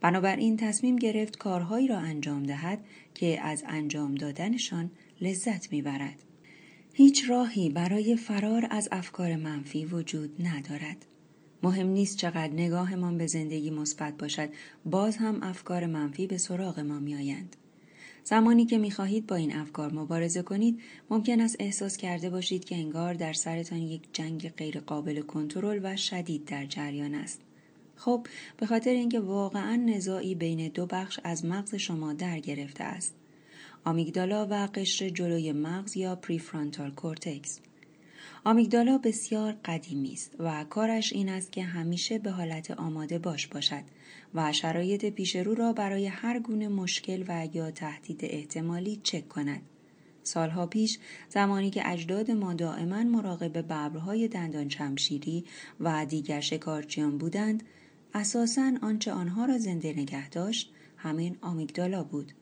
بنابراین تصمیم گرفت کارهایی را انجام دهد که از انجام دادنشان لذت می‌برد. هیچ راهی برای فرار از افکار منفی وجود ندارد. مهم نیست چقدر نگاهمان به زندگی مثبت باشد باز هم افکار منفی به سراغ ما میآیند زمانی که می‌خواهید با این افکار مبارزه کنید ممکن است احساس کرده باشید که انگار در سرتان یک جنگ غیرقابل کنترل و شدید در جریان است. خب به خاطر اینکه واقعا نزاعی بین دو بخش از مغز شما در گرفته است. amygdala و قشر جلوی مغز یا prefrontal cortex. آمیگدالا بسیار قدیمی است و کارش این است که همیشه به حالت آماده باش باشد و شرایط پیش رو را برای هر گونه مشکل و یا تهدید احتمالی چک کند. سالها پیش زمانی که اجداد ما دائما مراقب ببرهای دندان شمشیری و دیگر شکارچیان بودند اساساً آنچه آنها را زنده نگه داشت همین آمیگدالا بود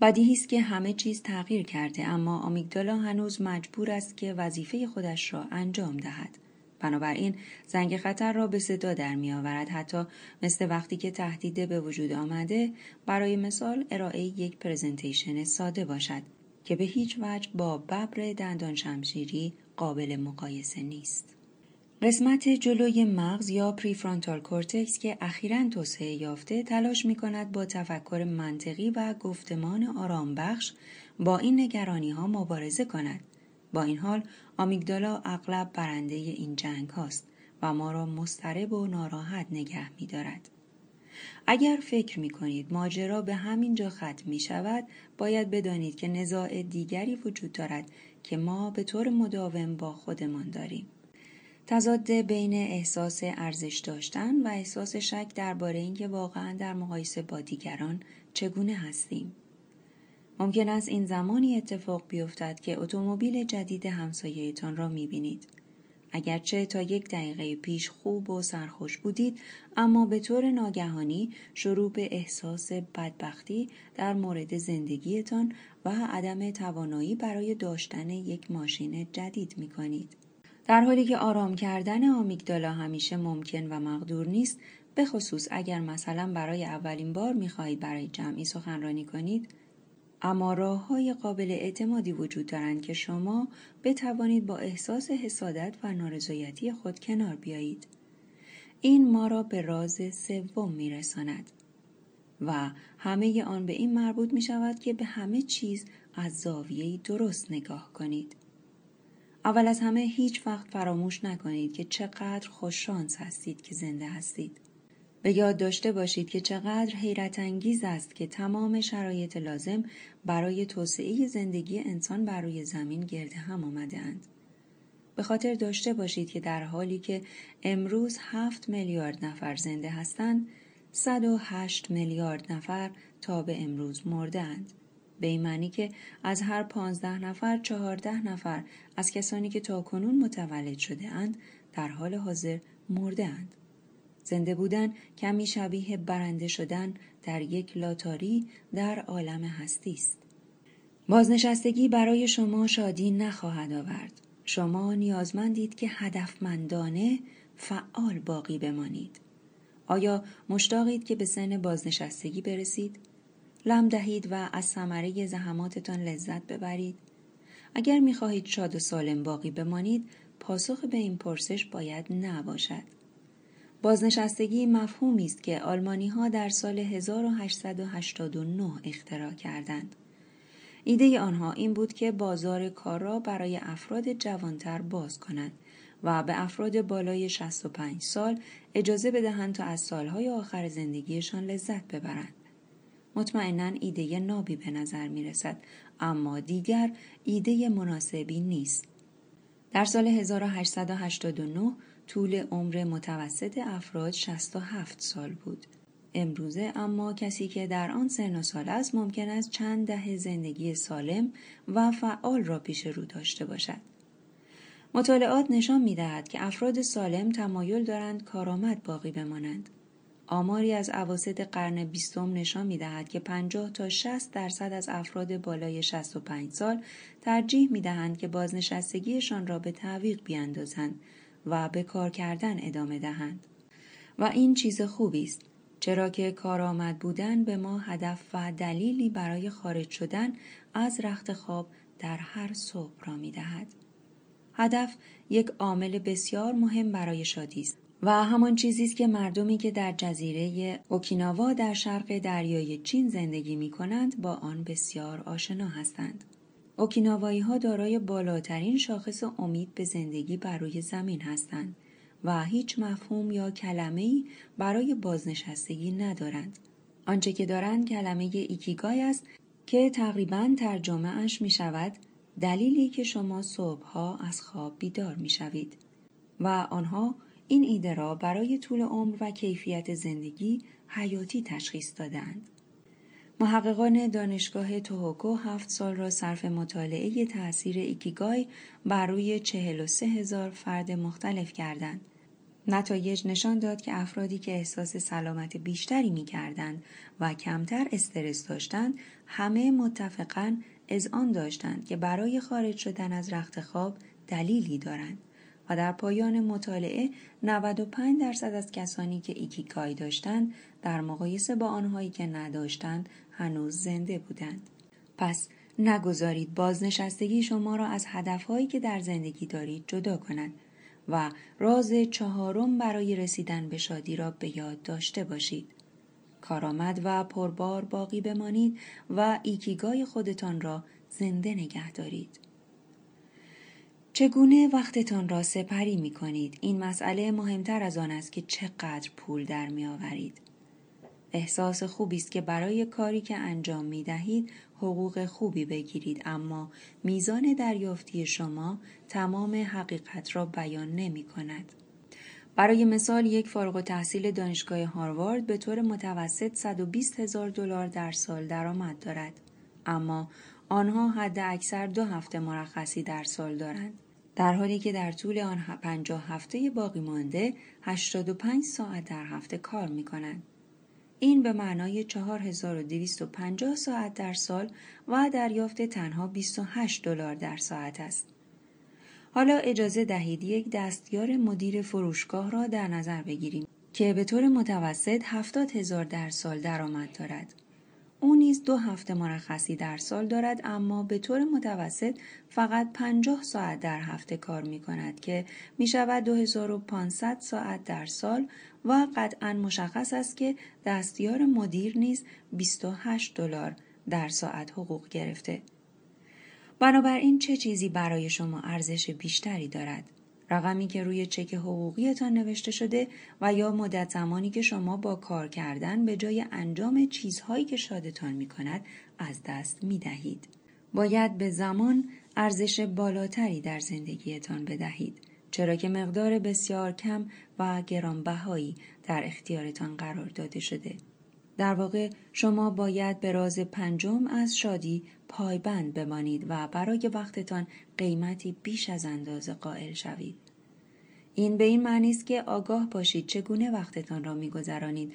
بدیهی است که همه چیز تغییر کرده اما آمیگدالا هنوز مجبور است که وظیفه خودش را انجام دهد بنابراین زنگ خطر را به صدا در می آورد حتی مثل وقتی که تهدید به وجود آمده برای مثال ارائه یک presentation ساده باشد که به هیچ وجه با ببر دندان شمشیری قابل مقایسه نیست. قسمت جلوی مغز یا prefrontal cortex که اخیرا توسعه یافته تلاش می کند با تفکر منطقی و گفتمان آرام بخش با این نگرانی ها مبارزه کند. با این حال آمیگدالا اغلب برنده این جنگ هاست و ما را مسترب و ناراحت نگه می دارد. اگر فکر می کنید ماجرا به همین جا ختم می شود باید بدانید که نزاع دیگری وجود دارد که ما به طور مداوم با خودمان داریم. تضاد بین احساس ارزش داشتن و احساس شک درباره اینکه واقعا در مقایسه با دیگران چگونه هستیم. ممکن است این زمانی اتفاق بیفتد که اتومبیل جدید همسایهتان را می‌بینید. اگرچه تا یک دقیقه پیش خوب و سرخوش بودید اما به طور ناگهانی شروع به احساس بدبختی در مورد زندگیتان و عدم توانایی برای داشتن یک ماشین جدید می کنید. در حالی که آرام کردن آمیگدالا همیشه ممکن و مقدور نیست به خصوص اگر مثلا برای اولین بار می‌خواهید برای جمعی سخنرانی کنید اما راه های قابل اعتمادی وجود دارند که شما بتوانید با احساس حسادت و نارضایتی خود کنار بیایید. این ما را به راز سوم میرساند و همه آن به این مربوط می شود که به همه چیز از زاویه درست نگاه کنید. اول از همه هیچ وقت فراموش نکنید که چقدر خوششانس هستید که زنده هستید. به یاد داشته باشید که چقدر حیرت انگیز است که تمام شرایط لازم برای توسعه زندگی انسان بر روی زمین گرد هم آمده اند. به خاطر داشته باشید که در حالی که امروز هفت میلیارد نفر زنده هستند، 108 میلیارد نفر تا به امروز مرده اند. به این معنی که از هر پانزده نفر چهارده نفر از کسانی که تا کنون متولد شده اند در حال حاضر مرده اند. زنده بودن کمی شبیه برنده شدن در یک لاتاری در عالم هستی است. بازنشستگی برای شما شادی نخواهد آورد. شما نیازمندید که هدفمندانه فعال باقی بمانید. آیا مشتاقید که به سن بازنشستگی برسید؟ لم دهید و از ثمره زحماتتان لذت ببرید؟ اگر می‌خواهید شاد و سالم باقی بمانید، پاسخ به این پرسش باید نباشد. بازنشستگی مفهومی است که آلمانی ها در سال 1889 اختراع کردند. ایده آنها این بود که بازار کار را برای افراد جوانتر باز کنند و به افراد بالای 65 سال اجازه بدهند تا از سالهای آخر زندگیشان لذت ببرند. مطمئنا ایده نابی به نظر می رسد اما دیگر ایده مناسبی نیست. در سال 1889 طول عمر متوسط افراد 67 سال بود. امروزه اما کسی که در آن سن و سال است ممکن است چند دهه زندگی سالم و فعال را پیش رو داشته باشد. مطالعات نشان می دهد که افراد سالم تمایل دارند کارآمد باقی بمانند. آماری از عواسط قرن بیستم نشان می دهد که 50 تا 60 درصد از افراد بالای 65 سال ترجیح می دهند که بازنشستگیشان را به تعویق بیاندازند و به کار کردن ادامه دهند. و این چیز خوبی است چرا که کارآمد بودن به ما هدف و دلیلی برای خارج شدن از رخت خواب در هر صبح را می دهد. هدف یک عامل بسیار مهم برای شادی است و همان چیزی است که مردمی که در جزیره اوکیناوا در شرق دریای چین زندگی می کنند با آن بسیار آشنا هستند. اوکیناوایی ها دارای بالاترین شاخص امید به زندگی بر روی زمین هستند و هیچ مفهوم یا کلمه‌ای برای بازنشستگی ندارند. آنچه که دارند کلمه ایکیگای است که تقریبا ترجمه اش می شود دلیلی که شما صبحها از خواب بیدار می شوید و آنها این ایده را برای طول عمر و کیفیت زندگی حیاتی تشخیص دادند. محققان دانشگاه توهوکو هفت سال را صرف مطالعه تاثیر ایکیگای بر روی 43 هزار فرد مختلف کردند. نتایج نشان داد که افرادی که احساس سلامت بیشتری می کردند و کمتر استرس داشتند همه متفقا از آن داشتند که برای خارج شدن از رخت خواب دلیلی دارند. و در پایان مطالعه 95 درصد از کسانی که ایکیکای داشتند در مقایسه با آنهایی که نداشتند هنوز زنده بودند. پس نگذارید بازنشستگی شما را از هدفهایی که در زندگی دارید جدا کند و راز چهارم برای رسیدن به شادی را به یاد داشته باشید. کارآمد و پربار باقی بمانید و ایکیگای خودتان را زنده نگه دارید. چگونه وقتتان را سپری می کنید؟ این مسئله مهمتر از آن است که چقدر پول در می آورید. احساس خوبی است که برای کاری که انجام می دهید حقوق خوبی بگیرید اما میزان دریافتی شما تمام حقیقت را بیان نمی کند. برای مثال یک فارغ تحصیل دانشگاه هاروارد به طور متوسط 120 هزار دلار در سال درآمد دارد اما آنها حد اکثر دو هفته مرخصی در سال دارند در حالی که در طول آن پنجاه هفته باقی مانده 85 ساعت در هفته کار می کنند. این به معنای 4250 ساعت در سال و دریافت تنها 28 دلار در ساعت است. حالا اجازه دهید یک دستیار مدیر فروشگاه را در نظر بگیریم که به طور متوسط 70 هزار در سال درآمد دارد. او نیز دو هفته مرخصی در سال دارد اما به طور متوسط فقط 50 ساعت در هفته کار می کند که می شود 2500 ساعت در سال و قطعا مشخص است که دستیار مدیر نیز 28 دلار در ساعت حقوق گرفته. بنابراین چه چیزی برای شما ارزش بیشتری دارد؟ رقمی که روی چک حقوقیتان نوشته شده و یا مدت زمانی که شما با کار کردن به جای انجام چیزهایی که شادتان می کند از دست می دهید. باید به زمان ارزش بالاتری در زندگیتان بدهید چرا که مقدار بسیار کم و گرانبهایی در اختیارتان قرار داده شده. در واقع شما باید به راز پنجم از شادی پایبند بمانید و برای وقتتان قیمتی بیش از اندازه قائل شوید. این به این معنی است که آگاه باشید چگونه وقتتان را میگذرانید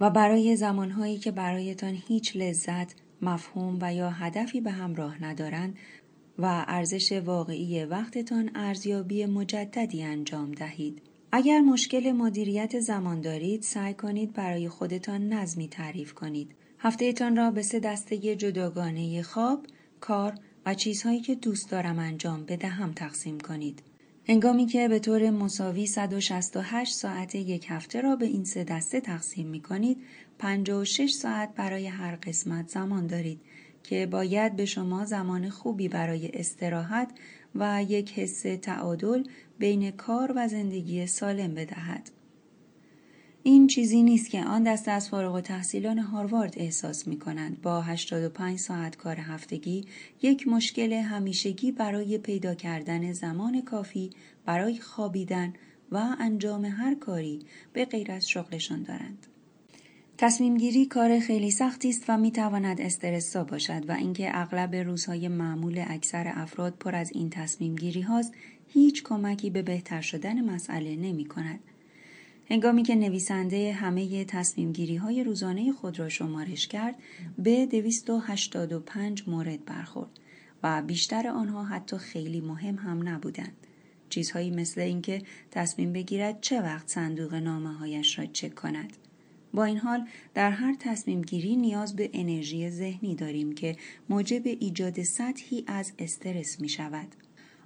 و برای زمانهایی که برایتان هیچ لذت، مفهوم و یا هدفی به همراه ندارند و ارزش واقعی وقتتان ارزیابی مجددی انجام دهید. اگر مشکل مدیریت زمان دارید سعی کنید برای خودتان نظمی تعریف کنید. هفتهتان را به سه دسته جداگانه خواب، کار و چیزهایی که دوست دارم انجام بدهم تقسیم کنید. هنگامی که به طور مساوی 168 ساعت یک هفته را به این سه دسته تقسیم می کنید 56 ساعت برای هر قسمت زمان دارید که باید به شما زمان خوبی برای استراحت و یک حس تعادل بین کار و زندگی سالم بدهد. این چیزی نیست که آن دسته از فارغ و تحصیلان هاروارد احساس می کنند. با 85 ساعت کار هفتگی یک مشکل همیشگی برای پیدا کردن زمان کافی برای خوابیدن و انجام هر کاری به غیر از شغلشان دارند. تصمیم گیری کار خیلی سختی است و می تواند استرسا باشد و اینکه اغلب روزهای معمول اکثر افراد پر از این تصمیم گیری هاست هیچ کمکی به بهتر شدن مسئله نمی کند. هنگامی که نویسنده همه تصمیم گیری های روزانه خود را شمارش کرد به 285 مورد برخورد و بیشتر آنها حتی خیلی مهم هم نبودند. چیزهایی مثل اینکه تصمیم بگیرد چه وقت صندوق نامه هایش را چک کند. با این حال در هر تصمیم گیری نیاز به انرژی ذهنی داریم که موجب ایجاد سطحی از استرس می شود.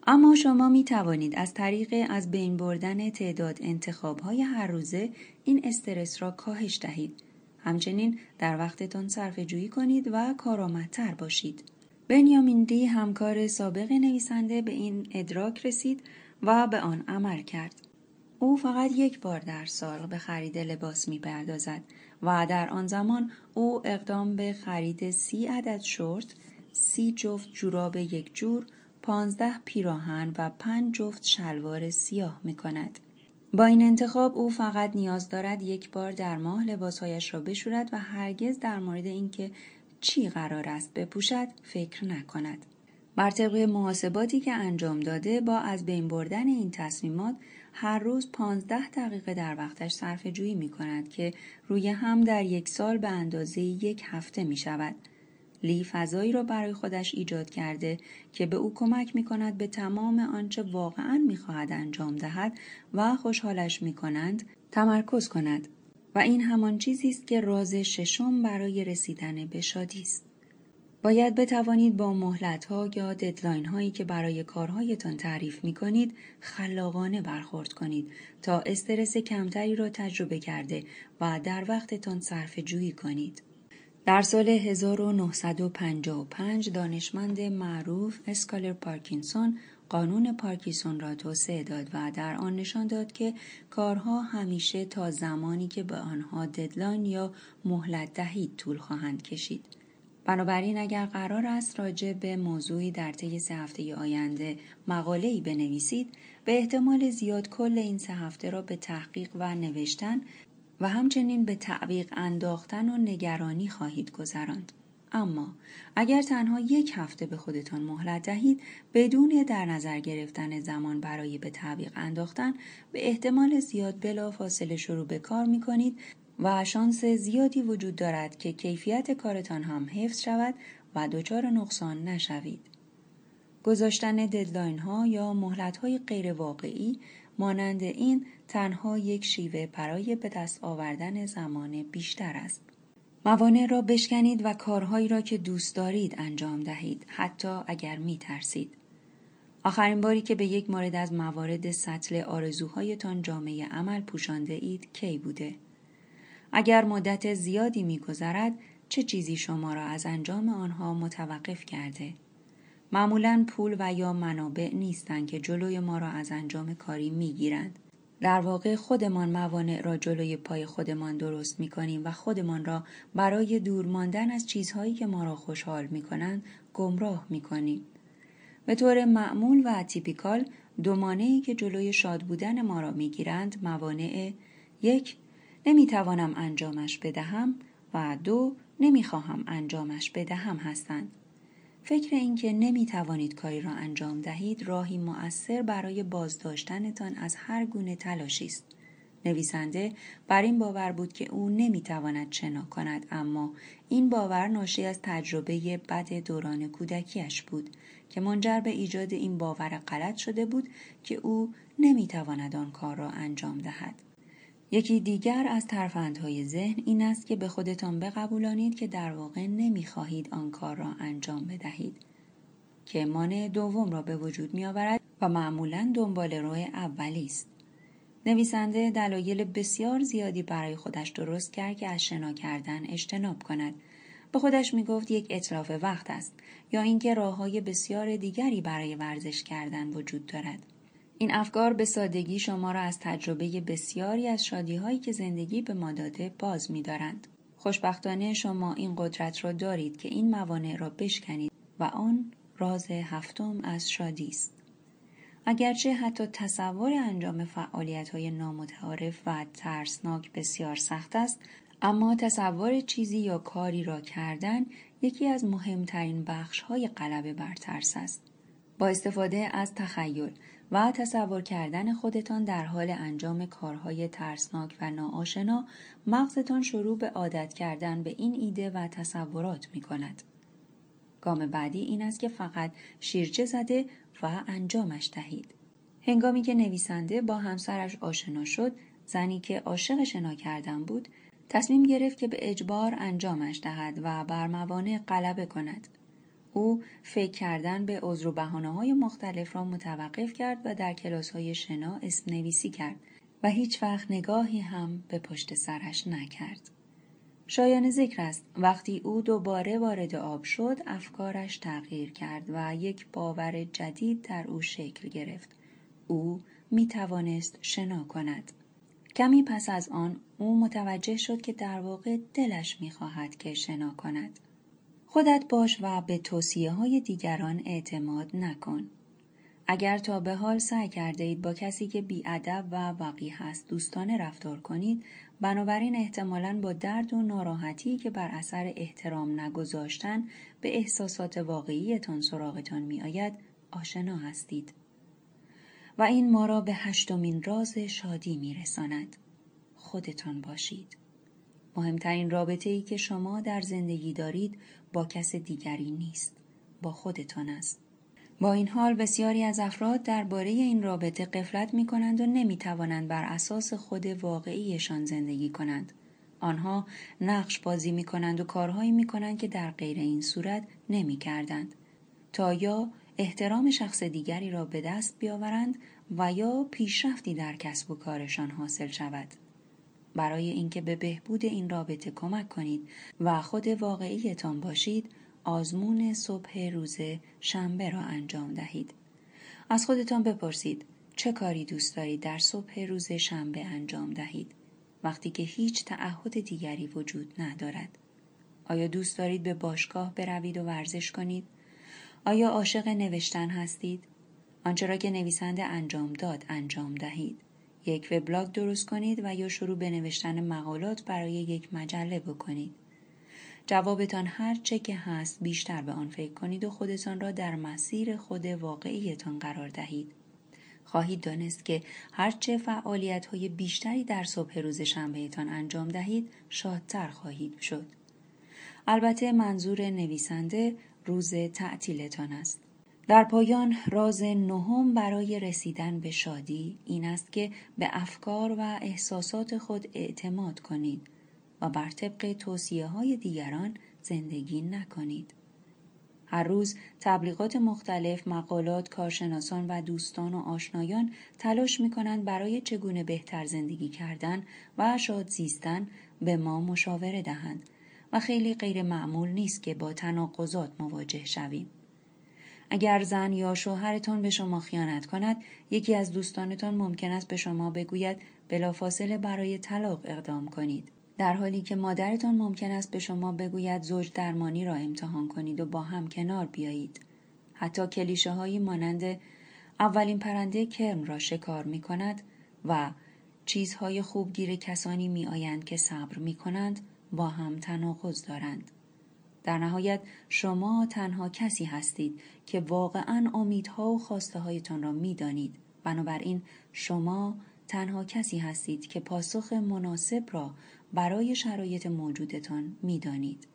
اما شما می توانید از طریق از بین بردن تعداد انتخاب های هر روزه این استرس را کاهش دهید. همچنین در وقتتان صرف جویی کنید و کارآمدتر باشید. بنیامین دی همکار سابق نویسنده به این ادراک رسید و به آن عمل کرد. او فقط یک بار در سال به خرید لباس می پردازد و در آن زمان او اقدام به خرید سی عدد شورت، سی جفت جوراب یک جور، پانزده پیراهن و پنج جفت شلوار سیاه می کند. با این انتخاب او فقط نیاز دارد یک بار در ماه لباسهایش را بشورد و هرگز در مورد اینکه چی قرار است بپوشد فکر نکند. بر طبق محاسباتی که انجام داده با از بین بردن این تصمیمات هر روز پانزده دقیقه در وقتش صرف جویی می کند که روی هم در یک سال به اندازه یک هفته می شود. لی فضایی را برای خودش ایجاد کرده که به او کمک می کند به تمام آنچه واقعا می خواهد انجام دهد و خوشحالش می کنند تمرکز کند و این همان چیزی است که راز ششم برای رسیدن به شادی است. باید بتوانید با مهلت ها یا deadline هایی که برای کارهایتان تعریف می کنید خلاقانه برخورد کنید تا استرس کمتری را تجربه کرده و در وقتتان صرفه جویی کنید. در سال 1955 دانشمند معروف اسکالر پارکینسون قانون پارکینسون را توسعه داد و در آن نشان داد که کارها همیشه تا زمانی که به آنها ددلاین یا مهلت دهید طول خواهند کشید. بنابراین اگر قرار است راجع به موضوعی در طی سه هفته آینده مقاله‌ای بنویسید به احتمال زیاد کل این سه هفته را به تحقیق و نوشتن و همچنین به تعویق انداختن و نگرانی خواهید گذراند. اما اگر تنها یک هفته به خودتان مهلت دهید بدون در نظر گرفتن زمان برای به تعویق انداختن به احتمال زیاد بلا فاصله شروع به کار می کنید و شانس زیادی وجود دارد که کیفیت کارتان هم حفظ شود و دچار نقصان نشوید. گذاشتن ددلاین ها یا مهلت های غیر واقعی مانند این تنها یک شیوه برای به دست آوردن زمان بیشتر است. موانع را بشکنید و کارهایی را که دوست دارید انجام دهید حتی اگر می ترسید. آخرین باری که به یک مورد از موارد سطل آرزوهایتان جامعه عمل پوشانده اید کی بوده؟ اگر مدت زیادی میگذرد چه چیزی شما را از انجام آنها متوقف کرده؟ معمولا پول و یا منابع نیستند که جلوی ما را از انجام کاری می‌گیرند. در واقع خودمان موانع را جلوی پای خودمان درست می کنیم و خودمان را برای دور ماندن از چیزهایی که ما را خوشحال می کنند گمراه می کنیم. به طور معمول و اتیپیکال دو مانعی که جلوی شاد بودن ما را می گیرند موانع یک نمی توانم انجامش بدهم و دو نمی خواهم انجامش بدهم هستند. فکر اینکه نمی توانید کاری را انجام دهید راهی مؤثر برای بازداشتنتان از هر گونه تلاشی است. نویسنده بر این باور بود که او نمی‌تواند شنا کند اما این باور ناشی از تجربه بد دوران کودکیش بود که منجر به ایجاد این باور غلط شده بود که او نمی‌تواند آن کار را انجام دهد. یکی دیگر از ترفندهای ذهن این است که به خودتان بقبولانید که در واقع نمی‌خواهید آن کار را انجام بدهید که مانع دوم را به وجود می آورد و معمولا دنبال روی اولی است. نویسنده دلایل بسیار زیادی برای خودش درست کرد که از شنا کردن اجتناب کند. به خودش می گفت یک اطلاف وقت است یا اینکه راه های بسیار دیگری برای ورزش کردن وجود دارد. این افکار به سادگی شما را از تجربه بسیاری از شادی هایی که زندگی به ما داده باز می دارند. خوشبختانه شما این قدرت را دارید که این موانع را بشکنید و آن راز هفتم از شادی است. اگرچه حتی تصور انجام فعالیت های نامتعارف و ترسناک بسیار سخت است اما تصور چیزی یا کاری را کردن یکی از مهمترین بخش های غلبه بر ترس است. با استفاده از تخیل و تصور کردن خودتان در حال انجام کارهای ترسناک و ناآشنا مغزتان شروع به عادت کردن به این ایده و تصورات می کند. گام بعدی این است که فقط شیرچه زده و انجامش دهید. هنگامی که نویسنده با همسرش آشنا شد، زنی که عاشق شنا کردن بود، تصمیم گرفت که به اجبار انجامش دهد و بر موانع غلبه کند. او فکر کردن به عذر و بحانه های مختلف را متوقف کرد و در کلاس های شنا اسم نویسی کرد و هیچ وقت نگاهی هم به پشت سرش نکرد. شایان ذکر است وقتی او دوباره وارد آب شد افکارش تغییر کرد و یک باور جدید در او شکل گرفت. او می توانست شنا کند. کمی پس از آن او متوجه شد که در واقع دلش می خواهد که شنا کند. خودت باش و به توصیه های دیگران اعتماد نکن. اگر تا به حال سعی کرده اید با کسی که بیادب و وقی هست دوستانه رفتار کنید بنابراین احتمالا با درد و ناراحتی که بر اثر احترام نگذاشتن به احساسات واقعیتان سراغتان می آید آشنا هستید. و این ما را به هشتمین راز شادی می رساند. خودتان باشید. مهمترین رابطه ای که شما در زندگی دارید با کس دیگری نیست با خودتان است با این حال بسیاری از افراد درباره این رابطه قفلت می کنند و نمی توانند بر اساس خود واقعیشان زندگی کنند آنها نقش بازی می کنند و کارهایی می کنند که در غیر این صورت نمی کردند. تا یا احترام شخص دیگری را به دست بیاورند و یا پیشرفتی در کسب و کارشان حاصل شود. برای اینکه به بهبود این رابطه کمک کنید و خود واقعیتان باشید آزمون صبح روز شنبه را انجام دهید. از خودتان بپرسید چه کاری دوست دارید در صبح روز شنبه انجام دهید وقتی که هیچ تعهد دیگری وجود ندارد. آیا دوست دارید به باشگاه بروید و ورزش کنید؟ آیا عاشق نوشتن هستید؟ آنچه را که نویسنده انجام داد انجام دهید. یک وبلاگ درست کنید و یا شروع به نوشتن مقالات برای یک مجله بکنید. جوابتان هر چه که هست بیشتر به آن فکر کنید و خودتان را در مسیر خود واقعیتان قرار دهید. خواهید دانست که هرچه فعالیت های بیشتری در صبح روز شنبهتان انجام دهید شادتر خواهید شد. البته منظور نویسنده روز تعطیلتان است. در پایان راز نهم برای رسیدن به شادی این است که به افکار و احساسات خود اعتماد کنید و بر طبق توصیه های دیگران زندگی نکنید. هر روز تبلیغات مختلف، مقالات، کارشناسان و دوستان و آشنایان تلاش می کنند برای چگونه بهتر زندگی کردن و شاد زیستن به ما مشاوره دهند و خیلی غیر معمول نیست که با تناقضات مواجه شویم. اگر زن یا شوهرتان به شما خیانت کند یکی از دوستانتان ممکن است به شما بگوید بلافاصله برای طلاق اقدام کنید در حالی که مادرتان ممکن است به شما بگوید زوج درمانی را امتحان کنید و با هم کنار بیایید حتی کلیشه هایی مانند اولین پرنده کرم را شکار می کند و چیزهای خوبگیر کسانی می آیند که صبر می کنند با هم تناقض دارند. در نهایت شما تنها کسی هستید که واقعا امیدها و خواسته هایتان را می دانید. بنابراین شما تنها کسی هستید که پاسخ مناسب را برای شرایط موجودتان می دانید.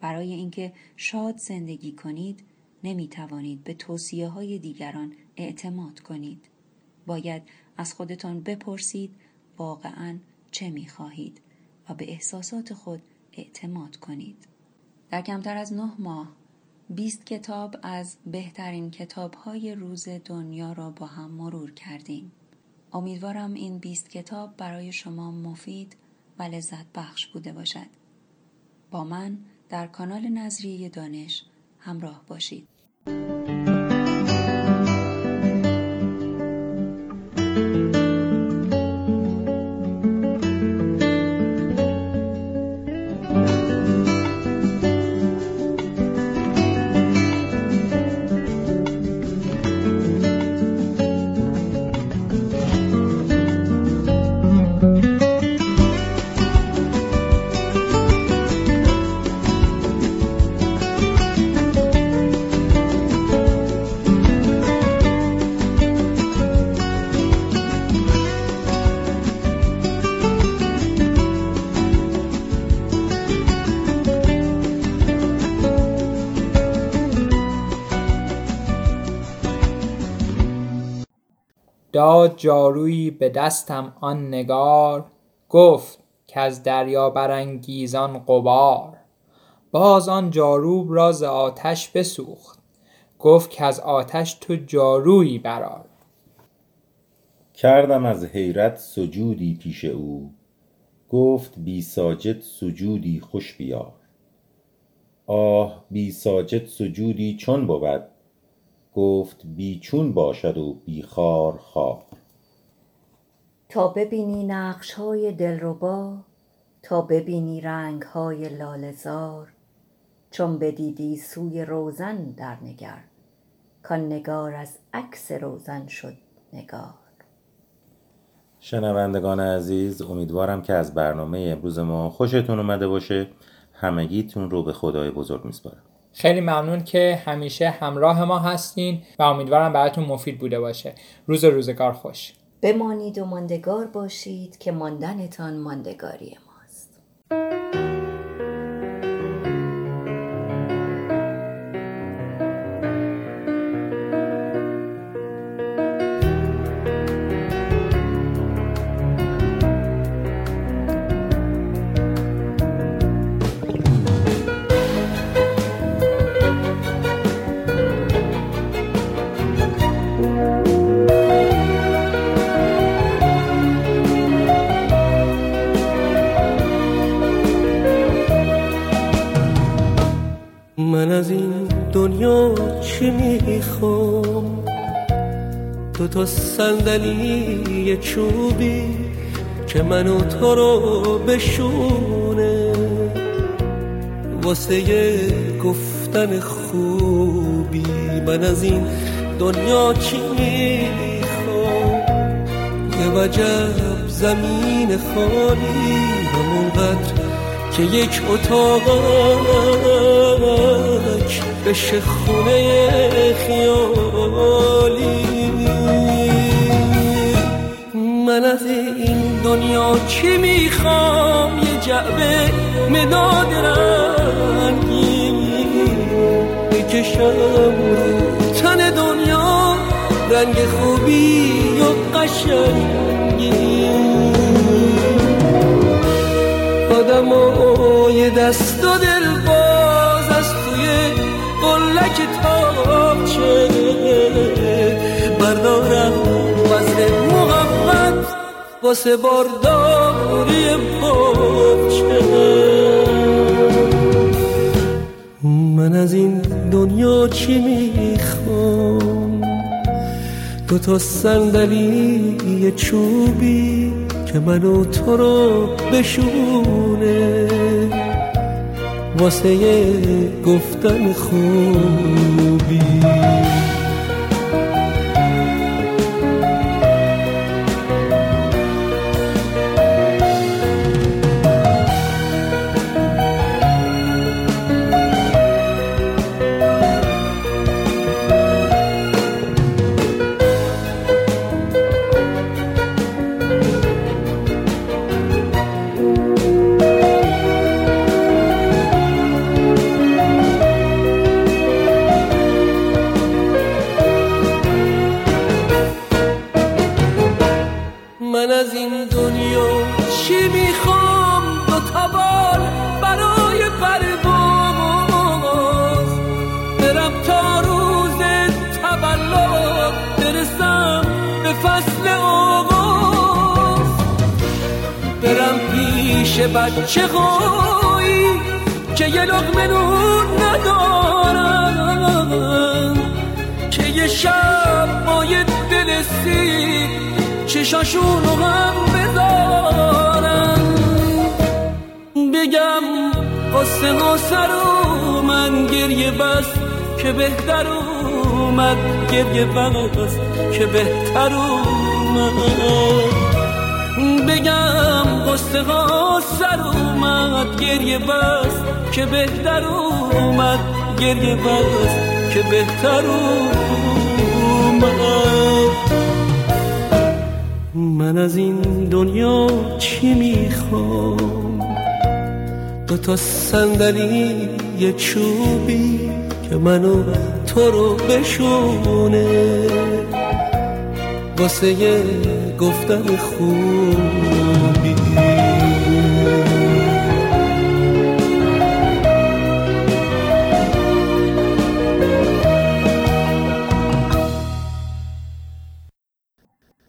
برای اینکه شاد زندگی کنید نمی توانید به توصیه های دیگران اعتماد کنید. باید از خودتان بپرسید واقعا چه می خواهید و به احساسات خود اعتماد کنید. در کمتر از نه ماه 20 کتاب از بهترین کتاب های روز دنیا را با هم مرور کردیم. امیدوارم این 20 کتاب برای شما مفید و لذت بخش بوده باشد. با من در کانال نظریه دانش همراه باشید. داد جارویی به دستم آن نگار گفت که از دریا برانگیزان قبار باز آن جاروب را ز آتش بسوخت گفت که از آتش تو جارویی برار کردم از حیرت سجودی پیش او گفت بی ساجد سجودی خوش بیار. آه بی ساجد سجودی چون بود؟ گفت بی چون باشد و بی خار خار تا ببینی نقش های دلربا تا ببینی رنگ های لالزار چون بدیدی سوی روزن در نگر کان نگار از عکس روزن شد نگار. شنوندگان عزیز امیدوارم که از برنامه امروز ما خوشتون اومده باشه. همگیتون رو به خدای بزرگ میسپارم. خیلی ممنون که همیشه همراه ما هستین و امیدوارم براتون مفید بوده باشه. روز روزگار خوش. بمانید و ماندگار باشید که ماندنتان ماندگاری ماست. تو تا صندلی چوبی که منو تو رو بشونه. واسه گفتن خوبی من از این دنیا چی می‌خوام؟ یه وجب زمین خالی همونقدر که یک اتاقک بشه خونه خیالی. من از این دنیا چی می‌خوام یه جعبه مداد رنگی بکشم رو تن دنیا رنگ خوبی و قشنگی. آدمای دست و واسه بارداری من از این دنیا چی می‌خوام؟ دو تا صندلی چوبی که منو تو رو بشونه. واسه گفتن خوبی. هایی که یه لقمه نون ندارن که یه شب با یه دل سیر چشاشون رو هم بذارن بگم قصه ها سر من گریه بس که بهتر اومد. گریه بس که بهتر اومد. بگم قصه ها سر اومد گریه بس که بهتر اومد. گریه بس که بهتر اومد. من از این دنیا چی می‌خوام؟ دو تا صندلی یه چوبی که منو تو رو بشونه. واسه گفتن خوبی